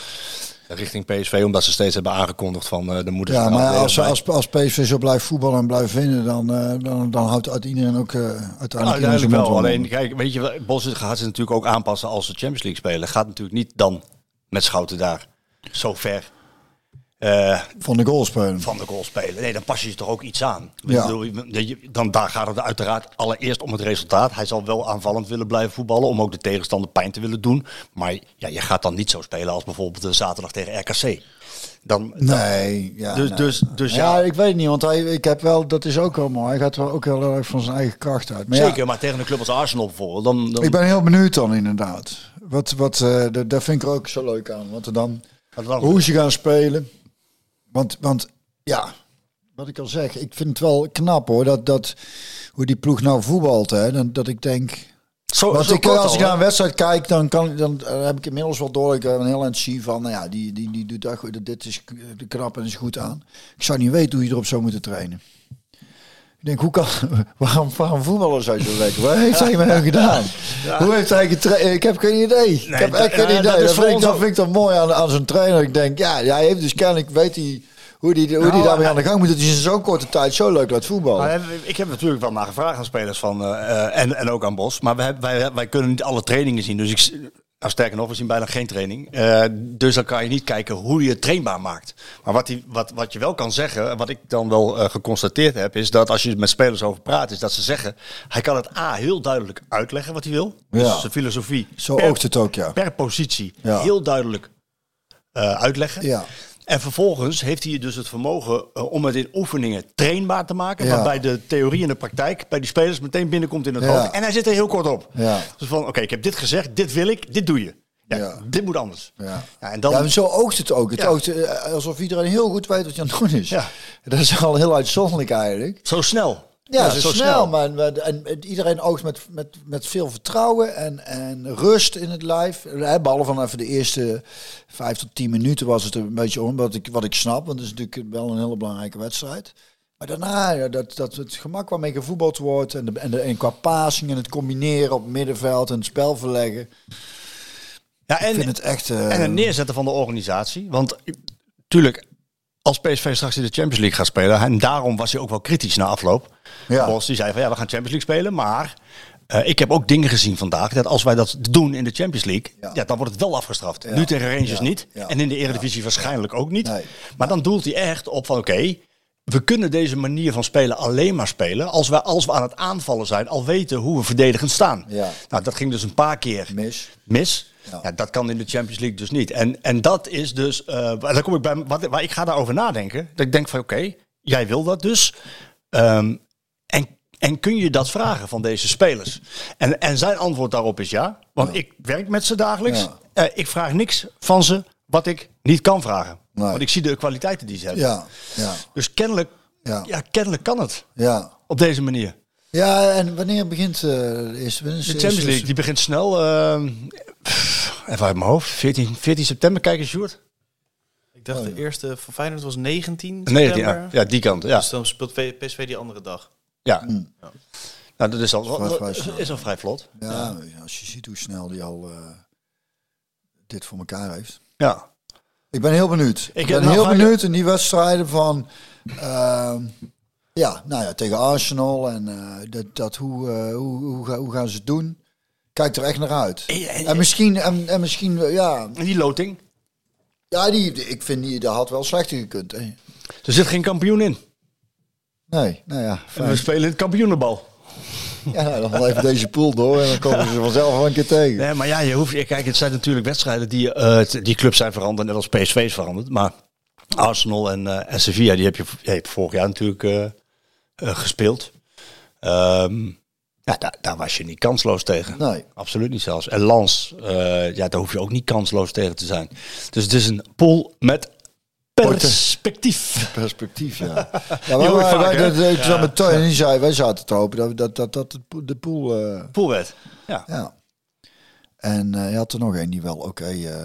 [SPEAKER 2] Richting PSV, omdat ze steeds hebben aangekondigd van eh de moeder.
[SPEAKER 3] Ja, maar als, als, als PSV zo blijft voetballen en blijft winnen, dan, eh, dan, dan houdt uit iedereen ook uiteindelijk, zijn
[SPEAKER 2] Uiteindelijk wel. Alleen, kijk, weet je, wel, Bos gaat ze natuurlijk ook aanpassen als ze Champions League spelen. Gaat natuurlijk niet dan met Schouten daar zo ver eh,
[SPEAKER 3] van de goal spelen.
[SPEAKER 2] van de goal spelen. Nee, dan pas je je toch ook iets aan.
[SPEAKER 3] Ja.
[SPEAKER 2] dan daar gaat het uiteraard allereerst om het resultaat. Hij zal wel aanvallend willen blijven voetballen om ook de tegenstander pijn te willen doen. Maar ja, je gaat dan niet zo spelen als bijvoorbeeld de zaterdag tegen RKC. Dan,
[SPEAKER 3] Nee, ja.
[SPEAKER 2] Dus-
[SPEAKER 3] nee.
[SPEAKER 2] dus- dus
[SPEAKER 3] ja,
[SPEAKER 2] ja.
[SPEAKER 3] ik weet niet, want hij, ik heb wel, dat is ook wel mooi. Hij gaat wel ook heel erg van zijn eigen kracht uit. Maar ja,
[SPEAKER 2] Zeker, maar tegen een club als Arsenal bijvoorbeeld. Dan, dan,
[SPEAKER 3] ik ben heel benieuwd dan inderdaad. Wat, wat, dat, dat vind ik er ook zo leuk aan. Want dan,
[SPEAKER 2] dan-
[SPEAKER 3] hoe ze gaan spelen. Want, want ja, wat ik al zeg, ik vind het wel knap hoor. Dat, dat, hoe die ploeg nou voetbalt. Hè, dat, dat ik denk,
[SPEAKER 2] zo,
[SPEAKER 3] Want
[SPEAKER 2] zo
[SPEAKER 3] ik,
[SPEAKER 2] kort
[SPEAKER 3] als
[SPEAKER 2] al,
[SPEAKER 3] ik naar een wedstrijd kijk, dan, kan, dan eh, heb ik inmiddels wel door. Ik heb een heel eind zie van, nou ja, die, die, die doet dat goed. Dit is k- de knap en is goed aan. Ik zou niet weten hoe je erop zou moeten trainen. Ik denk, hoe kan, waarom, waarom voetballen zou zo lekker? Wat heeft hij met hem gedaan? Hoe heeft hij getraind? Ik heb geen idee. ik heb echt geen idee.
[SPEAKER 2] dat
[SPEAKER 3] vind, ik, dat vind ik dan mooi aan, aan zo'n trainer. Ik denk, ja, ja, hij heeft dus kennelijk, weet hij hoe die, hoe die
[SPEAKER 2] Nou,
[SPEAKER 3] daarmee aan de gang moet. Dat hij in zo'n korte tijd zo leuk laat voetballen.
[SPEAKER 2] Ik heb natuurlijk wel naar gevraagd aan spelers van, eh, eh, en, en ook aan Bos. Maar hebben, wij, wij kunnen niet alle trainingen zien. Dus ik, nou, sterker nog, we zien bijna geen training. Eh, dus dan kan je niet kijken hoe je het trainbaar maakt. Maar wat, die, wat, wat je wel kan zeggen, wat ik dan wel eh, geconstateerd heb, is dat als je met spelers over praat, is dat ze zeggen, hij kan het A heel duidelijk uitleggen wat hij wil.
[SPEAKER 3] Ja.
[SPEAKER 2] Dus zijn filosofie
[SPEAKER 3] Zo
[SPEAKER 2] per,
[SPEAKER 3] oogt het ook, ja.
[SPEAKER 2] per positie
[SPEAKER 3] Ja.
[SPEAKER 2] heel duidelijk eh, uitleggen.
[SPEAKER 3] Ja.
[SPEAKER 2] En vervolgens heeft hij dus het vermogen eh, om het in oefeningen trainbaar te maken.
[SPEAKER 3] Ja.
[SPEAKER 2] Waarbij de theorie en de praktijk bij die spelers meteen binnenkomt in het
[SPEAKER 3] Ja.
[SPEAKER 2] hoofd. En hij zit er heel kort op.
[SPEAKER 3] Ja.
[SPEAKER 2] Dus van, oké, ik heb dit gezegd, dit wil ik, dit doe je. Ja,
[SPEAKER 3] Ja.
[SPEAKER 2] Dit moet anders.
[SPEAKER 3] Ja.
[SPEAKER 2] en dan,
[SPEAKER 3] ja, zo oogt het ook. Het
[SPEAKER 2] Ja.
[SPEAKER 3] oogt eh, alsof iedereen heel goed weet wat je aan het doen is.
[SPEAKER 2] Ja.
[SPEAKER 3] Dat is al heel uitzonderlijk eigenlijk.
[SPEAKER 2] zo snel.
[SPEAKER 3] Ja,
[SPEAKER 2] zo
[SPEAKER 3] zo snel. Maar, maar- en, en iedereen oogt met, met, met veel vertrouwen en, en rust in het lijf. Hè, Behalve van even de eerste vijf tot tien minuten was het een beetje om. Wat ik, wat ik snap, want het is natuurlijk wel een hele belangrijke wedstrijd. Maar daarna, ja, dat, dat het gemak waarmee gevoetbald wordt. En, de, en, de, en qua passing en het combineren op middenveld en het spel verleggen.
[SPEAKER 2] Ja,
[SPEAKER 3] Ik
[SPEAKER 2] en,
[SPEAKER 3] vind het echt... eh,
[SPEAKER 2] en het neerzetten van de organisatie. Want tuurlijk, als PSV straks in de Champions League gaat spelen. En daarom was hij ook wel kritisch na afloop.
[SPEAKER 3] Ja.
[SPEAKER 2] Bos die zei van ja, we gaan Champions League spelen. Maar eh, ik heb ook dingen gezien vandaag. Dat als wij dat doen in de Champions League.
[SPEAKER 3] Ja.
[SPEAKER 2] Ja, dan wordt het wel afgestraft.
[SPEAKER 3] Ja.
[SPEAKER 2] Nu tegen Rangers
[SPEAKER 3] Ja.
[SPEAKER 2] niet. En in de Eredivisie waarschijnlijk ook niet.
[SPEAKER 3] Nee.
[SPEAKER 2] Maar dan doelt hij echt op van oké. We kunnen deze manier van spelen alleen maar spelen als we, als we aan het aanvallen zijn, al weten hoe we verdedigend staan.
[SPEAKER 3] Ja.
[SPEAKER 2] Nou, dat ging dus een paar keer
[SPEAKER 3] mis.
[SPEAKER 2] mis.
[SPEAKER 3] Ja.
[SPEAKER 2] Ja. dat kan in de Champions League dus niet. En, en dat is dus, eh daar kom ik bij, wat, waar ik ga daarover nadenken. Dat ik denk van oké, jij wil dat dus. Ehm, en, en kun je dat vragen van deze spelers? En, en zijn antwoord daarop is ja. Want ik werk met ze dagelijks. Eh, ik vraag niks van ze wat ik niet kan vragen.
[SPEAKER 3] Nee.
[SPEAKER 2] Want ik zie de kwaliteiten die ze hebben.
[SPEAKER 3] Ja, ja,
[SPEAKER 2] Dus kennelijk,
[SPEAKER 3] Ja.
[SPEAKER 2] ja. kennelijk kan het
[SPEAKER 3] ja.
[SPEAKER 2] op deze manier.
[SPEAKER 3] Ja, en wanneer begint eh, de eerste
[SPEAKER 2] De Champions League die begint snel. ehm, pff, even uit mijn hoofd. 14, 14 september, kijk eens, Sjoerd.
[SPEAKER 1] Ik dacht de eerste van Feyenoord was 19
[SPEAKER 2] 19,
[SPEAKER 1] september.
[SPEAKER 2] ja. ja, die kant. Ja,
[SPEAKER 1] Dus dan speelt PSV die andere dag.
[SPEAKER 2] ja. Nou, dat is al,
[SPEAKER 3] Vrij- vrij
[SPEAKER 2] is,
[SPEAKER 3] snel.
[SPEAKER 2] is al vrij vlot.
[SPEAKER 3] Ja, als je ziet hoe snel die al eh, dit voor elkaar heeft.
[SPEAKER 2] Ja.
[SPEAKER 3] Ik ben heel benieuwd. Ik,
[SPEAKER 2] Ik-
[SPEAKER 3] ben
[SPEAKER 2] nou,
[SPEAKER 3] heel benieuwd in die wedstrijden van... ehm, ja, nou ja, tegen Arsenal. En eh, dat, dat hoe, eh, hoe, hoe, hoe gaan ze het doen? Kijk er echt naar uit.
[SPEAKER 2] En- en-
[SPEAKER 3] En misschien, en, en misschien eh, ja,
[SPEAKER 2] En die loting.
[SPEAKER 3] ja die, ik vind die, dat had wel slechter gekund. hè.
[SPEAKER 2] Er zit geen kampioen in.
[SPEAKER 3] Nee, nou ja,
[SPEAKER 2] En we spelen het kampioenenbal.
[SPEAKER 3] Ja, dan even deze pool door en dan komen ze vanzelf wel een keer tegen.
[SPEAKER 2] Nee, maar ja, je hoeft, kijk, het zijn natuurlijk wedstrijden die, eh, die clubs zijn veranderd, net als PSV is veranderd. Maar Arsenal en, eh, en Sevilla, die heb je, die heb je vorig jaar natuurlijk eh, eh, gespeeld. Ehm, ja, daar, daar was je niet kansloos tegen.
[SPEAKER 3] Nee.
[SPEAKER 2] Absoluut niet zelfs. En Lans, eh, ja, daar hoef je ook niet kansloos tegen te zijn. Dus het is een pool met perspectief.
[SPEAKER 3] Perspectief, ja. ja wij,
[SPEAKER 2] ik
[SPEAKER 3] wij,
[SPEAKER 2] vaak, hè?
[SPEAKER 3] dat, ik zat met Toy en die zei, wij zaten te hopen dat dat, dat, dat de pool- de pool... eh,
[SPEAKER 2] Poolwet. Ja.
[SPEAKER 3] ja. En eh, je had er nog één die wel oké, eh,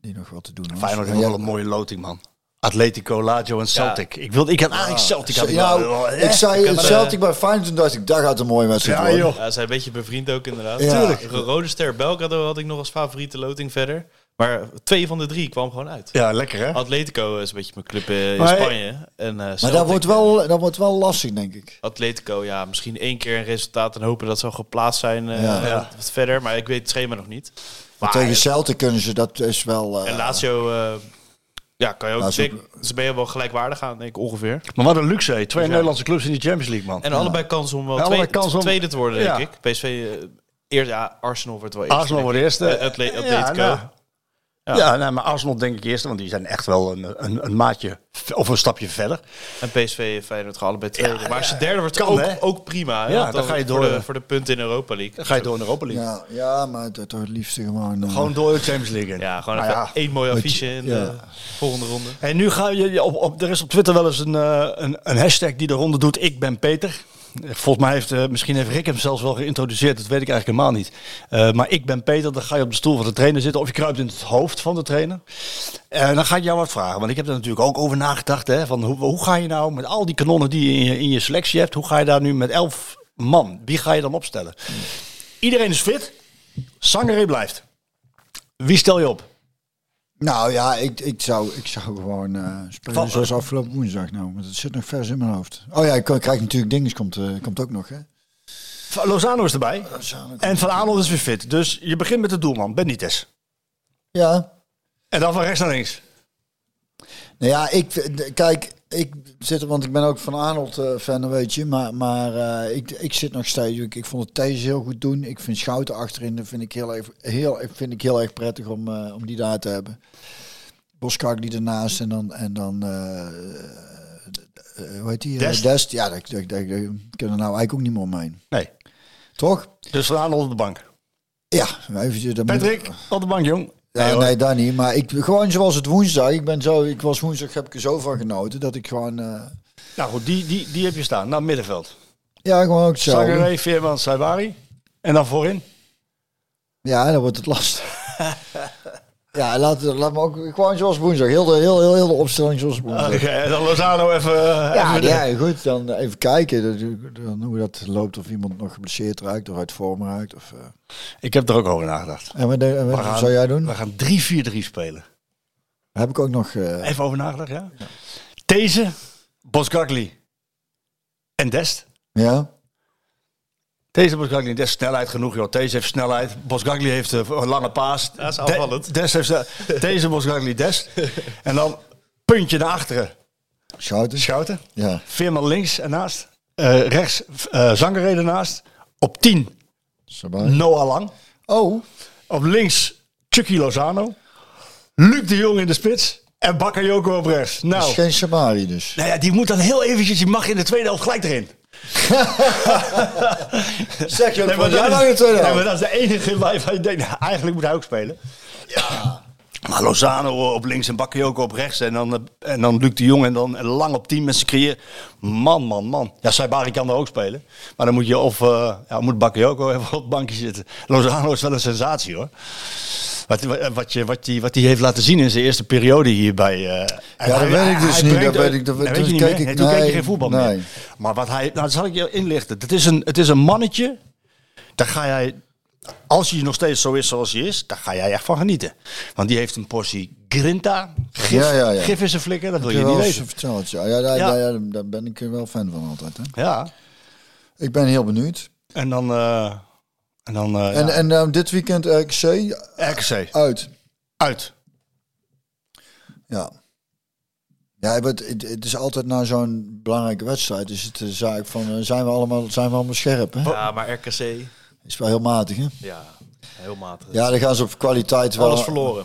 [SPEAKER 3] die nog wat te doen had.
[SPEAKER 2] Feyenoord heeft wel een mooie loting, man. Atletico, Lazio en Celtic. Ik, wilde, ik had eigenlijk Celtic. Had ik wel,
[SPEAKER 3] ik zei
[SPEAKER 1] eh,
[SPEAKER 3] Celtic bij Feyenoord, toen dacht ik, dat gaat een mooie wedstrijd
[SPEAKER 2] Ja, joh.
[SPEAKER 1] Ja, ze zijn een beetje bevriend ook inderdaad.
[SPEAKER 3] Ja. Tuurlijk.
[SPEAKER 1] Ro- Rode Ster Belgrado had ik nog als favoriete loting verder. Maar twee van de drie kwam gewoon uit.
[SPEAKER 2] Ja, lekker hè?
[SPEAKER 1] Atletico is een beetje mijn club eh, in
[SPEAKER 2] Maar-
[SPEAKER 1] Spanje. En, eh,
[SPEAKER 3] Maar dat wordt, wel, dat wordt wel lastig, denk ik.
[SPEAKER 1] Atletico, ja, misschien één keer een resultaat en hopen dat ze al geplaatst zijn eh,
[SPEAKER 3] Ja.
[SPEAKER 1] wat- wat verder. Maar ik weet het schema nog niet.
[SPEAKER 3] Maar tegen Celtic kunnen ze, dat is wel... eh,
[SPEAKER 1] En Lazio, eh, ja, kan je ook...
[SPEAKER 3] Lazio-
[SPEAKER 1] denk- ze ben je wel gelijkwaardig aan, denk ik, ongeveer.
[SPEAKER 2] Maar wat een luxe. hè. Twee
[SPEAKER 1] Ja.
[SPEAKER 2] Nederlandse clubs in die Champions League, man.
[SPEAKER 1] En allebei kans om wel twee-
[SPEAKER 2] kans om-
[SPEAKER 1] tweede te worden, denk
[SPEAKER 2] Ja.
[SPEAKER 1] ik. PSV, eerst, ja, Arsenal wordt wel eerst.
[SPEAKER 2] Arsenal wordt eerste.
[SPEAKER 1] Atle- Atletico.
[SPEAKER 2] Ja, nou,
[SPEAKER 1] Ja.
[SPEAKER 2] Nou, maar Arsenal denk ik eerste, want die zijn echt wel een, een, een maatje of een stapje verder.
[SPEAKER 1] En PSV en Feyenoord gaan allebei tweede.
[SPEAKER 2] Ja,
[SPEAKER 1] maar als je derde wordt,
[SPEAKER 2] kan,
[SPEAKER 1] ook,
[SPEAKER 2] hè?
[SPEAKER 1] ook prima. hè?
[SPEAKER 2] Ja,
[SPEAKER 1] Want
[SPEAKER 2] dan ga je
[SPEAKER 1] voor
[SPEAKER 2] door.
[SPEAKER 1] de, voor de punten in Europa League.
[SPEAKER 2] Dan ga je door in Europa League.
[SPEAKER 3] ja, ja, maar het, toch het liefste gewoon... eh,
[SPEAKER 2] Gewoon door de Champions League in.
[SPEAKER 1] Ja, gewoon
[SPEAKER 2] Nou
[SPEAKER 1] even
[SPEAKER 2] ja.
[SPEAKER 1] één mooi affiche in
[SPEAKER 3] ja.
[SPEAKER 1] de volgende ronde.
[SPEAKER 2] En nu ga je, je op, op, er is op Twitter wel eens een, eh, een, een hashtag die de ronde doet. Ik ben Peter. Volgens mij heeft, eh, misschien heeft Rick hem zelfs wel geïntroduceerd. Dat weet ik eigenlijk helemaal niet. Eh, maar ik ben Peter. Dan ga je op de stoel van de trainer zitten. Of je kruipt in het hoofd van de trainer. En dan ga ik jou wat vragen. Want ik heb er natuurlijk ook over nagedacht. Hè, van hoe, hoe ga je nou met al die kanonnen die je in, je in je selectie hebt. Hoe ga je daar nu met elf man. Wie ga je dan opstellen? Iedereen is fit. Sangaré blijft. Wie stel je op?
[SPEAKER 3] Nou ja, ik, ik, zou, ik zou gewoon eh, spelen
[SPEAKER 2] Van-
[SPEAKER 3] zoals afgelopen woensdag. Nou, want het zit nog vers in mijn hoofd. Oh ja, ik krijg natuurlijk dinges, komt, eh, komt ook nog, hè?
[SPEAKER 2] Lozano is erbij. En Van Aanholt is weer fit. Dus je begint met de doelman, Benitez.
[SPEAKER 3] Ja,
[SPEAKER 2] En dan van rechts naar links.
[SPEAKER 3] Nou ja, ik, kijk, ik zit er, want ik ben ook van Arnold eh, fan, weet je. Maar, maar eh, ik, ik zit nog steeds, ik, ik vond het Thijs heel goed doen. Ik vind Schouten achterin, dat vind ik heel erg, heel, vind ik heel erg prettig om, eh, om die daar te hebben. Boskak die ernaast en dan, en dan hoe heet die?
[SPEAKER 2] Dest.
[SPEAKER 3] Ja, daar, daar, daar, daar kunnen nou eigenlijk ook niet meer omheen.
[SPEAKER 2] Nee.
[SPEAKER 3] Toch?
[SPEAKER 2] Dus Van Aanholt op de bank.
[SPEAKER 3] Ja, eventjes. dat moet-
[SPEAKER 2] Patrick, op de bank, jong.
[SPEAKER 3] Ja,
[SPEAKER 2] Nee,
[SPEAKER 3] nee, dat niet. Maar ik, gewoon zoals het woensdag. Ik ben zo, ik was woensdag, heb ik er zo van genoten dat ik gewoon, eh,
[SPEAKER 2] Nou goed, die, die, die heb je staan. Nou, middenveld.
[SPEAKER 3] ja, gewoon ook zo.
[SPEAKER 2] Sangaré, Veerman, Saibari. En dan voorin.
[SPEAKER 3] Ja, dan wordt het lastig. ja, laat, laat me ook gewoon zoals woensdag. Heel de, heel, heel, heel de opstelling zoals woensdag.
[SPEAKER 2] Oké, en dan Lozano even... eh,
[SPEAKER 3] ja,
[SPEAKER 2] even
[SPEAKER 3] ja, goed. Dan even kijken dan hoe dat loopt. Of iemand nog geblesseerd raakt of uit vorm raakt. Of, eh.
[SPEAKER 2] Ik heb er ook over nagedacht.
[SPEAKER 3] En wat, en wat
[SPEAKER 2] gaan-
[SPEAKER 3] zou jij doen?
[SPEAKER 2] We gaan 3-4-3 spelen.
[SPEAKER 3] Heb ik ook nog... eh,
[SPEAKER 2] Even over nagedacht, ja? Deze, Bosgagli en Dest.
[SPEAKER 3] ja?
[SPEAKER 2] Deze Bosgagli en Dest snelheid genoeg, joh. Deze heeft snelheid. Bosgagli heeft eh, een lange paas.
[SPEAKER 1] Ja, is
[SPEAKER 2] De-
[SPEAKER 1] aanvallend.
[SPEAKER 2] Dest heeft eh, deze Bosgagli Dest. En dan puntje naar achteren.
[SPEAKER 3] Schouten?
[SPEAKER 2] Schouten.
[SPEAKER 3] Ja.
[SPEAKER 2] Veerman links ernaast. Eh rechts uh, Zangeré ernaast. Op 10
[SPEAKER 3] Sabari.
[SPEAKER 2] Noah Lang.
[SPEAKER 3] Oh,
[SPEAKER 2] Op links Chucky Lozano. Luc de Jong in de spits. En Bakayoko op rechts.
[SPEAKER 3] dat is
[SPEAKER 2] Nou,
[SPEAKER 3] geen Sabari dus.
[SPEAKER 2] nou ja, die moet dan heel eventjes, die mag in de tweede helft gelijk erin.
[SPEAKER 3] Zeg je
[SPEAKER 2] Nee, maar dat, is, nee, maar dat is de enige waarvan je denkt, nou, eigenlijk moet hij ook spelen. Ja. Maar Lozano op links en Bakayoko op rechts. En dan, eh, en dan Luc de Jong en dan lang op 10 met z'n creëer. Man, man, man. Ja, Saibari kan er ook spelen. Maar dan moet je of uh, ja, moet Bakayoko even op het bankje zitten. Lozano is wel een sensatie hoor. Wat, wat, je, wat, die, wat die heeft laten zien in zijn eerste periode hier bij... Uh,
[SPEAKER 3] ja, dat weet ik dus niet. Dat weet ik, dat,
[SPEAKER 2] weet je niet meer?
[SPEAKER 3] ik,
[SPEAKER 2] Nee, toen keek
[SPEAKER 3] nee,
[SPEAKER 2] je geen voetbal
[SPEAKER 3] nee.
[SPEAKER 2] meer. Maar wat hij... Nou, dat zal ik je inlichten. Het is een, het is een mannetje. Daar ga jij... Als hij nog steeds zo is zoals hij is, daar ga jij echt van genieten. Want die heeft een portie grinta. Gif,
[SPEAKER 3] Ja, ja, ja.
[SPEAKER 2] gif in zijn flikker, dat wil je
[SPEAKER 3] je
[SPEAKER 2] niet weten.
[SPEAKER 3] verteld, ja. Ja, daar,
[SPEAKER 2] Ja.
[SPEAKER 3] Daar, ja, daar ben ik wel fan van altijd. Hè.
[SPEAKER 2] Ja.
[SPEAKER 3] Ik ben heel benieuwd.
[SPEAKER 2] En dan... eh en dan uh,
[SPEAKER 3] En, en uh, dit weekend RKC
[SPEAKER 2] RKC.
[SPEAKER 3] uit.
[SPEAKER 2] Uit.
[SPEAKER 3] Ja. Ja, het, het, het is altijd na zo'n belangrijke wedstrijd. Is het de zaak van uh, zijn we allemaal, zijn we allemaal scherp? Hè?
[SPEAKER 1] Ja, maar RKC,
[SPEAKER 3] Is wel heel matig, hè?
[SPEAKER 1] ja, heel matig.
[SPEAKER 3] Ja, dan gaan ze op kwaliteit wel.
[SPEAKER 1] Alles verloren.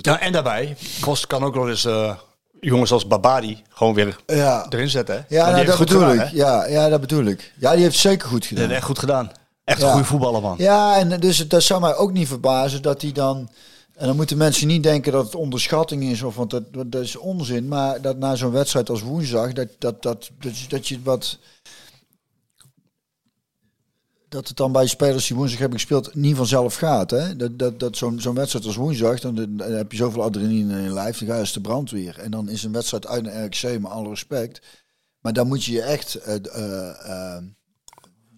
[SPEAKER 2] Ja, en daarbij, Kost kan ook nog eens uh, jongens als Babadi gewoon weer
[SPEAKER 3] Ja,
[SPEAKER 2] erin zetten. Hè?
[SPEAKER 3] ja nou,
[SPEAKER 2] heeft
[SPEAKER 3] dat bedoel
[SPEAKER 2] gedaan,
[SPEAKER 3] ik.
[SPEAKER 2] hè?
[SPEAKER 3] Ja, ja, dat bedoel ik. Ja, die heeft zeker goed
[SPEAKER 2] Die
[SPEAKER 3] gedaan.
[SPEAKER 2] heeft echt goed gedaan. Echt
[SPEAKER 3] Ja.
[SPEAKER 2] een goede voetballer, man.
[SPEAKER 3] Ja, en dus het- dat zou mij ook niet verbazen dat hij dan. En dan moeten mensen niet denken dat het onderschatting is, of want dat, dat is onzin. Maar dat na zo'n wedstrijd als woensdag, dat, dat, dat, dat, dat je wat. Dat het dan bij spelers die woensdag hebben gespeeld niet vanzelf gaat. Hè? Dat, dat, dat zo'n zo'n wedstrijd als woensdag, dan, dan heb je zoveel adrenaline in je lijf, dan ga je als de brandweer. En dan is een wedstrijd uit een RxC, met alle respect. Maar dan moet je je echt eh, eh, eh,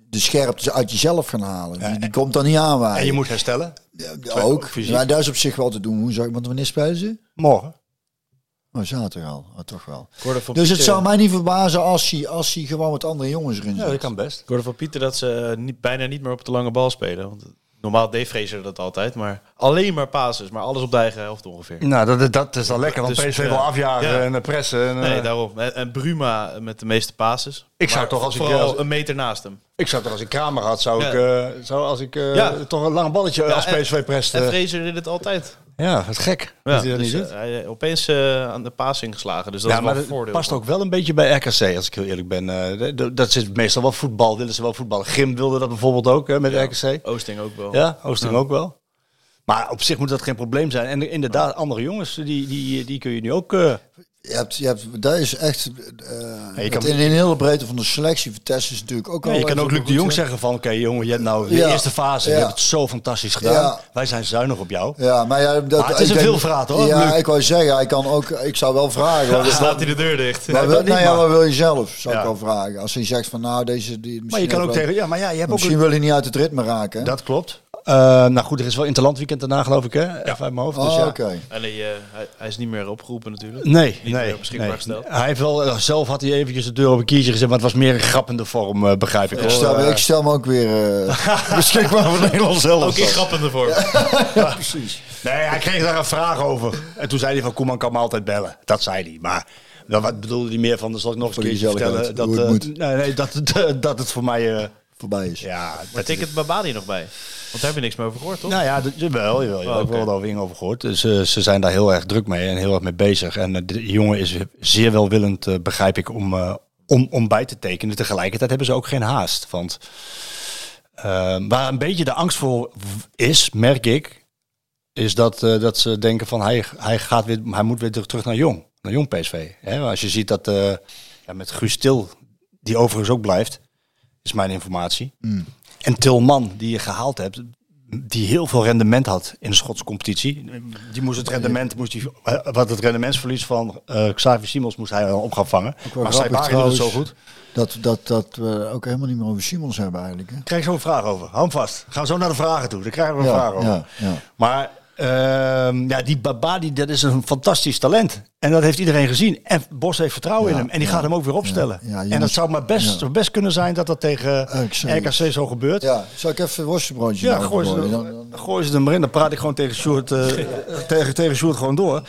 [SPEAKER 3] de scherpte uit jezelf gaan halen. Die, die komt dan niet aanwaaien.
[SPEAKER 2] En je moet herstellen.
[SPEAKER 3] Ja, ook. Ja, dat is op zich wel te doen. Woensdag, want wanneer spelen ze?
[SPEAKER 2] Morgen.
[SPEAKER 3] Oh, zaterdag al. Oh, toch wel. Dus het zou mij niet verbazen als hij, als hij gewoon met andere jongens erin
[SPEAKER 2] Ja,
[SPEAKER 3] zit.
[SPEAKER 2] dat kan best.
[SPEAKER 1] Ik hoorde van Pieter dat ze eh, niet, bijna niet meer op de lange bal spelen. Want normaal deed Fraser dat altijd, maar alleen maar passes. Maar alles op de eigen helft ongeveer.
[SPEAKER 2] Nou, dat, dat is dan lekker, want
[SPEAKER 1] Dus,
[SPEAKER 2] PSV
[SPEAKER 1] ja.
[SPEAKER 2] wil afjagen
[SPEAKER 1] Ja.
[SPEAKER 2] en eh, pressen. En,
[SPEAKER 1] Nee,
[SPEAKER 2] eh,
[SPEAKER 1] daarom. En, en Bruma met de meeste passes.
[SPEAKER 2] Ik zou
[SPEAKER 1] Maar
[SPEAKER 2] toch als ik-
[SPEAKER 1] vooral
[SPEAKER 2] als-
[SPEAKER 1] een meter naast hem.
[SPEAKER 2] ik zou toch als ik Kramer had, zou
[SPEAKER 1] Ja.
[SPEAKER 2] ik, eh, zou als ik eh,
[SPEAKER 1] Ja.
[SPEAKER 2] toch een lang balletje
[SPEAKER 1] Ja,
[SPEAKER 2] als PSV prest.
[SPEAKER 1] En
[SPEAKER 2] eh,
[SPEAKER 1] Fraser deed het altijd.
[SPEAKER 2] Ja, wat gek.
[SPEAKER 1] Ja,
[SPEAKER 2] dat hij dat
[SPEAKER 1] dus,
[SPEAKER 2] niet doet.
[SPEAKER 1] eh, hij, eh, opeens eh, aan de passing geslagen. Dus dat
[SPEAKER 2] ja,
[SPEAKER 1] is wel
[SPEAKER 2] maar
[SPEAKER 1] een voordeel.
[SPEAKER 2] past ook wel een beetje bij RKC, als ik heel eerlijk ben. Dat zit meestal wel voetbal, willen ze wel voetballen. Grim wilde dat bijvoorbeeld ook hè, met RKC.
[SPEAKER 1] Oosting ook wel.
[SPEAKER 2] Ja, Oosting ook wel. Maar op zich moet dat geen probleem zijn. En inderdaad, andere jongens, die, die, die kun je nu ook...
[SPEAKER 3] Je hebt, je hebt, dat is echt. eh,
[SPEAKER 2] je kan-
[SPEAKER 3] in een hele breedte van de selectie. Vitesse is natuurlijk ook
[SPEAKER 2] Ja,
[SPEAKER 3] al.
[SPEAKER 2] je kan ook Luc de Jong zeggen van... Oké jongen, je hebt nou de
[SPEAKER 3] Ja.
[SPEAKER 2] eerste fase.
[SPEAKER 3] Ja.
[SPEAKER 2] Je hebt het zo fantastisch gedaan.
[SPEAKER 3] Ja.
[SPEAKER 2] Wij zijn zuinig op jou.
[SPEAKER 3] Ja, maar, ja, dat,
[SPEAKER 2] Maar het is een
[SPEAKER 3] denk-
[SPEAKER 2] veelvraat, hoor,
[SPEAKER 3] Ja,
[SPEAKER 2] Luc.
[SPEAKER 3] ik wou zeggen, hij kan ook. Ik zou wel vragen. Wat,
[SPEAKER 1] Slaat hij de deur dicht.
[SPEAKER 2] dat
[SPEAKER 3] wil, nou ja,
[SPEAKER 2] maar-
[SPEAKER 3] wat wil je zelf? Zou
[SPEAKER 2] Ja.
[SPEAKER 3] ik wel vragen. Als hij zegt van nou, deze. Die,
[SPEAKER 2] Maar je
[SPEAKER 3] misschien
[SPEAKER 2] kan ook
[SPEAKER 3] wel-
[SPEAKER 2] tegen... Ja, maar ja, je hebt ook...
[SPEAKER 3] Misschien wil hij niet uit het ritme raken. hè?
[SPEAKER 2] Dat klopt. Eh, nou goed, er is wel Interlandweekend daarna geloof ik hè? Even uit mijn hoofd. Dus
[SPEAKER 3] Oh,
[SPEAKER 2] ja.
[SPEAKER 3] oké.
[SPEAKER 1] En hij, eh, hij, hij is niet meer opgeroepen natuurlijk.
[SPEAKER 2] Nee,
[SPEAKER 1] Niet
[SPEAKER 2] nee,
[SPEAKER 1] meer beschikbaar
[SPEAKER 2] nee.
[SPEAKER 1] gesteld.
[SPEAKER 2] Hij heeft wel, eh, zelf had hij eventjes de deur op een kiertje gezet, maar het was meer een grappende vorm, eh, begrijp ik.
[SPEAKER 3] Ik stel, ik stel me ook weer eh, beschikbaar voor Nederland zelf.
[SPEAKER 1] Ook in grappende vorm.
[SPEAKER 3] Ja, precies.
[SPEAKER 2] Nee, hij kreeg daar een vraag over. En toen zei hij van Koeman kan me altijd bellen. Dat zei hij. Maar nou, wat bedoelde hij meer van? Dan zal ik nog eens een keertje vertellen. Dat, eh, nee, nee, dat, dat het voor mij... eh,
[SPEAKER 3] Voorbij is.
[SPEAKER 2] ja,
[SPEAKER 1] Maar ticket Babadi nog bij? Want daar heb je niks meer over gehoord, toch?
[SPEAKER 2] Nou ja, dat, jawel, jawel. Je
[SPEAKER 1] Oh,
[SPEAKER 2] hebt
[SPEAKER 1] oké.
[SPEAKER 2] wel wat over over gehoord. Dus eh, ze zijn daar heel erg druk mee en heel erg mee bezig. En eh, de jongen is zeer welwillend, eh, begrijp ik, om, eh, om, om bij te tekenen. Tegelijkertijd hebben ze ook geen haast. Want waar een beetje de angst voor is, merk ik, is dat, eh, dat ze denken van hij, hij, gaat weer, hij moet weer terug naar jong. Naar jong PSV. Hè? Als je ziet dat eh, ja, met Guus Til, die overigens ook blijft, is mijn informatie. En Tilman, die je gehaald hebt, die heel veel rendement had in de Schotse competitie. Die moest het rendement, moest die, wat het rendementsverlies van eh Xavier Simons moest hij dan op gaan vangen. Maar Saibari doet het zo goed.
[SPEAKER 3] Dat, dat, dat we ook helemaal niet meer over Simons hebben eigenlijk. Hè?
[SPEAKER 2] Krijg zo een vraag over. Hou hem vast. Gaan we zo naar de vragen toe. Daar krijgen we een
[SPEAKER 3] Ja,
[SPEAKER 2] vraag over.
[SPEAKER 3] ja, ja.
[SPEAKER 2] Maar ja, die Babadi, dat is een fantastisch talent. En dat heeft iedereen gezien. En Bos heeft vertrouwen
[SPEAKER 3] Ja,
[SPEAKER 2] in hem. En die
[SPEAKER 3] ja,
[SPEAKER 2] gaat hem ook weer opstellen.
[SPEAKER 3] ja,
[SPEAKER 2] en dat zou maar best, zou best kunnen zijn dat dat tegen
[SPEAKER 3] RKC.
[SPEAKER 2] RKC zo gebeurt.
[SPEAKER 3] Ja, zal ik even een worstenbroodje
[SPEAKER 2] Ja,
[SPEAKER 3] nou
[SPEAKER 2] gooi ze, er,
[SPEAKER 3] Dan- dan-
[SPEAKER 2] gooi ze er maar in. Dan praat ik gewoon tegen Sjoerd, eh, tegen, tegen Sjoerd gewoon door.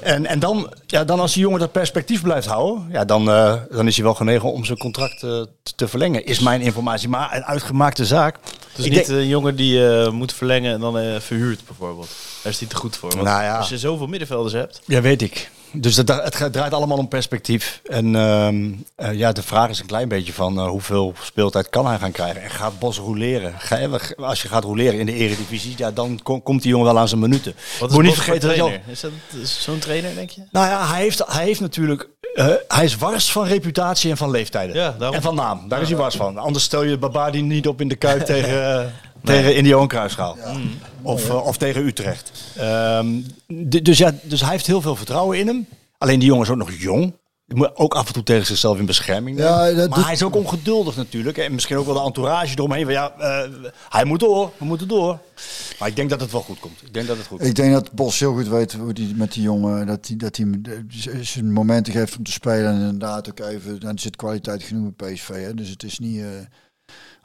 [SPEAKER 2] En, en dan, ja, dan als die jongen dat perspectief blijft houden, ja, dan, eh, dan is hij wel genegen om zijn contract eh, te, verlengen. Is mijn informatie. Maar een uitgemaakte zaak.
[SPEAKER 1] Het is
[SPEAKER 2] Ik
[SPEAKER 1] niet
[SPEAKER 2] denk-
[SPEAKER 1] een jongen die eh, moet verlengen en dan verhuurt bijvoorbeeld. Daar is hij te goed voor. Want
[SPEAKER 2] Nou ja.
[SPEAKER 1] Als je zoveel middenvelders hebt.
[SPEAKER 2] Ja, weet ik. Dus het gaat- draait allemaal om perspectief. En ehm, eh, ja, de vraag is een klein beetje van eh, hoeveel speeltijd kan hij gaan krijgen. En gaat Bos roleren? Ga, eh, als je gaat roleren in de eredivisie, ja, dan kom- komt die jongen wel aan zijn minuten.
[SPEAKER 1] Wat
[SPEAKER 2] Moet
[SPEAKER 1] is
[SPEAKER 2] niet vergeten dat je?
[SPEAKER 1] Is dat zo'n trainer, denk je?
[SPEAKER 2] Nou ja, hij heeft, hij heeft natuurlijk. hij is wars van reputatie en van leeftijden.
[SPEAKER 1] Ja.
[SPEAKER 2] En van naam. Daar is hij wars van. Anders stel je Babadi niet op in de kuip tegen, tegen Indian Kruisgaal. Of, eh, of tegen Utrecht. Ehm, dus, ja, dus hij heeft heel veel vertrouwen in hem. Alleen die jongen is ook nog jong. Die moet ook af en toe tegen zichzelf in bescherming nemen.
[SPEAKER 3] Ja, dat
[SPEAKER 2] maar
[SPEAKER 3] doet-
[SPEAKER 2] hij is ook ongeduldig natuurlijk. En misschien ook wel de entourage eromheen. Van, ja, eh, hij moet door. We moeten door. Maar ik denk dat het wel goed komt. Ik denk dat het goed komt.
[SPEAKER 3] Ik denk dat Bos heel goed weet hoe die met die jongen dat hij dat hij zijn momenten geeft om te spelen en inderdaad ook even. Dan zit kwaliteit genoeg bij PSV. Hè? Dus het is niet eh,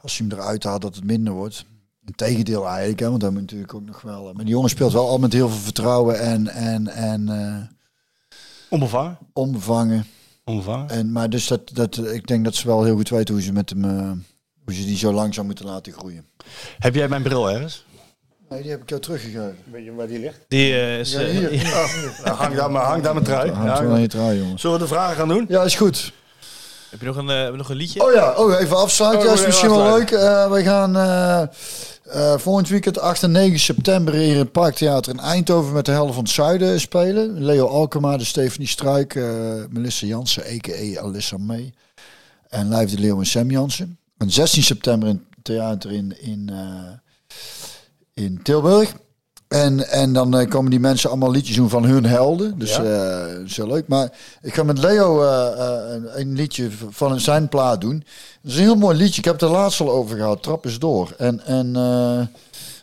[SPEAKER 3] als je hem eruit haalt dat het minder wordt. Integendeel eigenlijk, hè? want dat moet natuurlijk ook nog wel. Maar die jongen speelt wel al met heel veel vertrouwen en en en eh,
[SPEAKER 2] Onbevangen.
[SPEAKER 3] onbevangen.
[SPEAKER 2] Onbevangen.
[SPEAKER 3] En maar dus dat dat ik denk dat ze wel heel goed weten hoe ze met hem eh, hoe ze die zo langzaam moeten laten groeien.
[SPEAKER 2] Heb jij mijn bril ergens?
[SPEAKER 3] Nee, die heb ik jou teruggegeven.
[SPEAKER 2] Weet je waar die ligt?
[SPEAKER 1] Die eh, is...
[SPEAKER 3] Ja,
[SPEAKER 1] eh,
[SPEAKER 3] hier.
[SPEAKER 2] Nou, hang daar maar, hang daar mijn trui.
[SPEAKER 3] Aan
[SPEAKER 2] Ja,
[SPEAKER 3] je trui, jongens.
[SPEAKER 2] Zullen we de vragen gaan doen?
[SPEAKER 3] Ja, is goed.
[SPEAKER 1] Heb je nog een, eh, nog een liedje?
[SPEAKER 3] Oh ja, oh, even afsluiten.
[SPEAKER 2] Oh,
[SPEAKER 3] dat is
[SPEAKER 2] even
[SPEAKER 3] misschien wel leuk.
[SPEAKER 2] afsluiten.
[SPEAKER 3] Eh, we gaan eh, eh, volgend weekend 8 en 9 september hier in het Parktheater in Eindhoven met de helft van het zuiden spelen. Leo Alkema, de Stephanie Struik, eh, Melissa Jansen, a.k.a. Alissa May. En Lijf de Leeuw en Sam Jansen. En 16 september in theater in, in, eh, in Tilburg. En, en dan eh, komen die mensen allemaal liedjes doen van hun helden. Dus
[SPEAKER 2] Ja.
[SPEAKER 3] eh, dat is heel leuk. Maar ik ga met Leo eh, een, een liedje van zijn plaat doen. Dat is een heel mooi liedje. Ik heb het er laatst al over gehad. Trap is door. En, en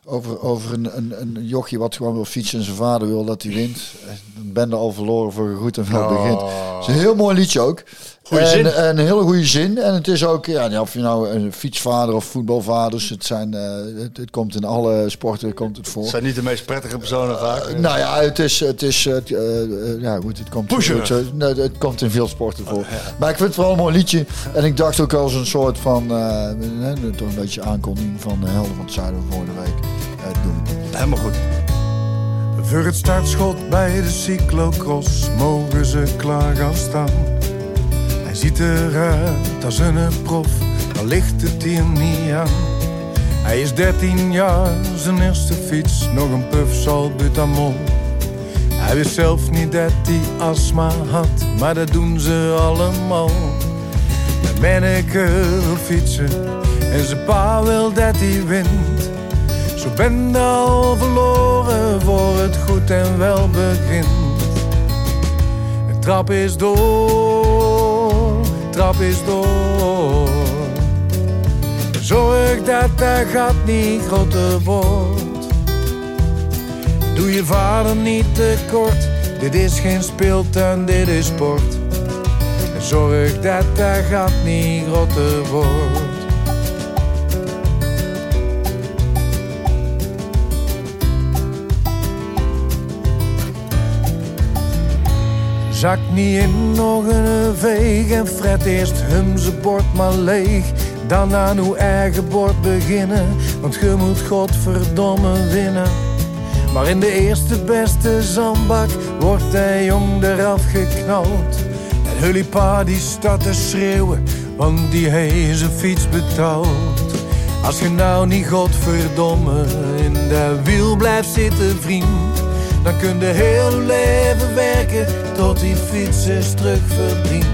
[SPEAKER 3] over, over een, een, een jochie wat gewoon wil fietsen en zijn vader wil dat hij wint. Een bende al verloren voor goed en wel begint. Het is een heel mooi liedje ook.
[SPEAKER 2] Goeie
[SPEAKER 3] en,
[SPEAKER 2] zin.
[SPEAKER 3] en een hele goede zin. En het is ook, ja, of je nou een fietsvader of voetbalvaders, het zijn, eh, het, het komt in alle sporten komt het voor.
[SPEAKER 2] Het zijn niet de meest prettige personen vaak.
[SPEAKER 3] Nou ja, het is, het is, eh, eh, ja goed, het komt,
[SPEAKER 2] Pusher.
[SPEAKER 3] het, eh, nee, het komt in veel sporten voor. Maar ik vind het vooral een mooi liedje. En ik dacht ook als een soort van, eh, eh, toch een beetje aankondiging van de helden van het zuiden van vorige week. Eh, doen.
[SPEAKER 2] Helemaal goed.
[SPEAKER 4] Voor het startschot bij de cyclocross mogen ze klaar gaan staan. Ziet eruit als een prof, al ligt het hier niet aan. Hij is 13 jaar, zijn eerste fiets, nog een puff salbutamol. Hij wist zelf niet dat hij astma had, maar dat doen ze allemaal. Met Menneke wil fietsen en zijn pa wil dat hij wint. Zo ben je al verloren voor het goed en wel begint. De trap is door, trap is door. Zorg dat dat gat niet groter wordt. Doe je vader niet tekort, dit is geen speeltuin, dit is sport. Zorg dat dat gat niet groter wordt. Zak niet in nog een veeg en fret eerst hem zijn bord maar leeg. Dan aan uw eigen bord beginnen, want je moet godverdomme winnen. Maar in de eerste beste zandbak wordt hij jong eraf geknald. En Hully pa die staat te schreeuwen, want die heeft zijn fiets betaald. Als je nou niet godverdomme in dat wiel blijft zitten vriend dan kun je heel leven werken tot die fiets is terugverdiend.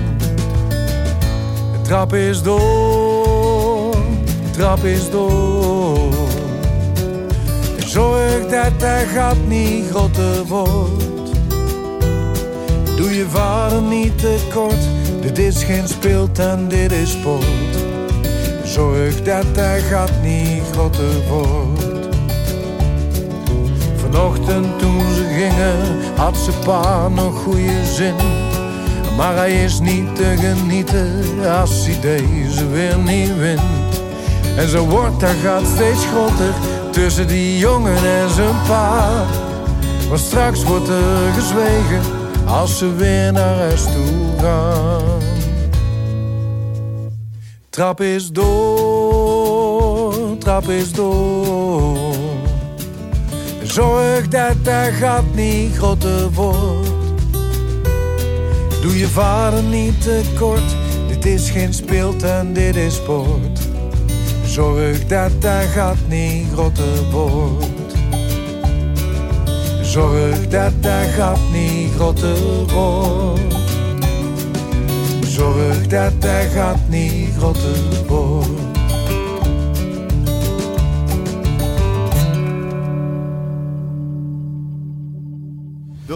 [SPEAKER 4] De trap is door, de trap is door. Zorg dat dat gat niet groter wordt. Doe je vader niet tekort, dit is geen speeltuin, dit is sport. Zorg dat dat gat niet groter wordt. Vanochtend toen ze gingen, had ze pa nog goede zin. Maar hij is niet te genieten als hij deze weer niet wint. En zo wordt dat gat steeds groter tussen die jongen en zijn pa. Maar straks wordt er gezwegen als ze weer naar huis toe gaan. Trap is door, trap is door. Zorg dat dat gat niet groter wordt. Doe je vader niet tekort, dit is geen speeltuin, dit is sport. Zorg dat dat gat niet groter wordt. Zorg dat dat gat niet groter wordt. Zorg dat dat gat niet groter wordt.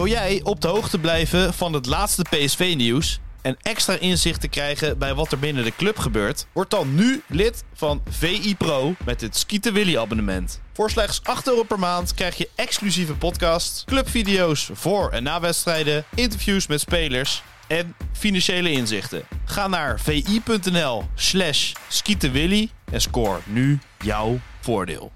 [SPEAKER 1] Wil jij op de hoogte blijven van het laatste PSV-nieuws en extra inzicht te krijgen bij wat er binnen de club gebeurt? Word dan nu lid van VI Pro met het Skieten Willy abonnement. Voor slechts 8 euro per maand krijg je exclusieve podcasts, clubvideo's voor en na wedstrijden, interviews met spelers en financiële inzichten. Ga naar vi.nl slash skietenwilly en score nu jouw voordeel.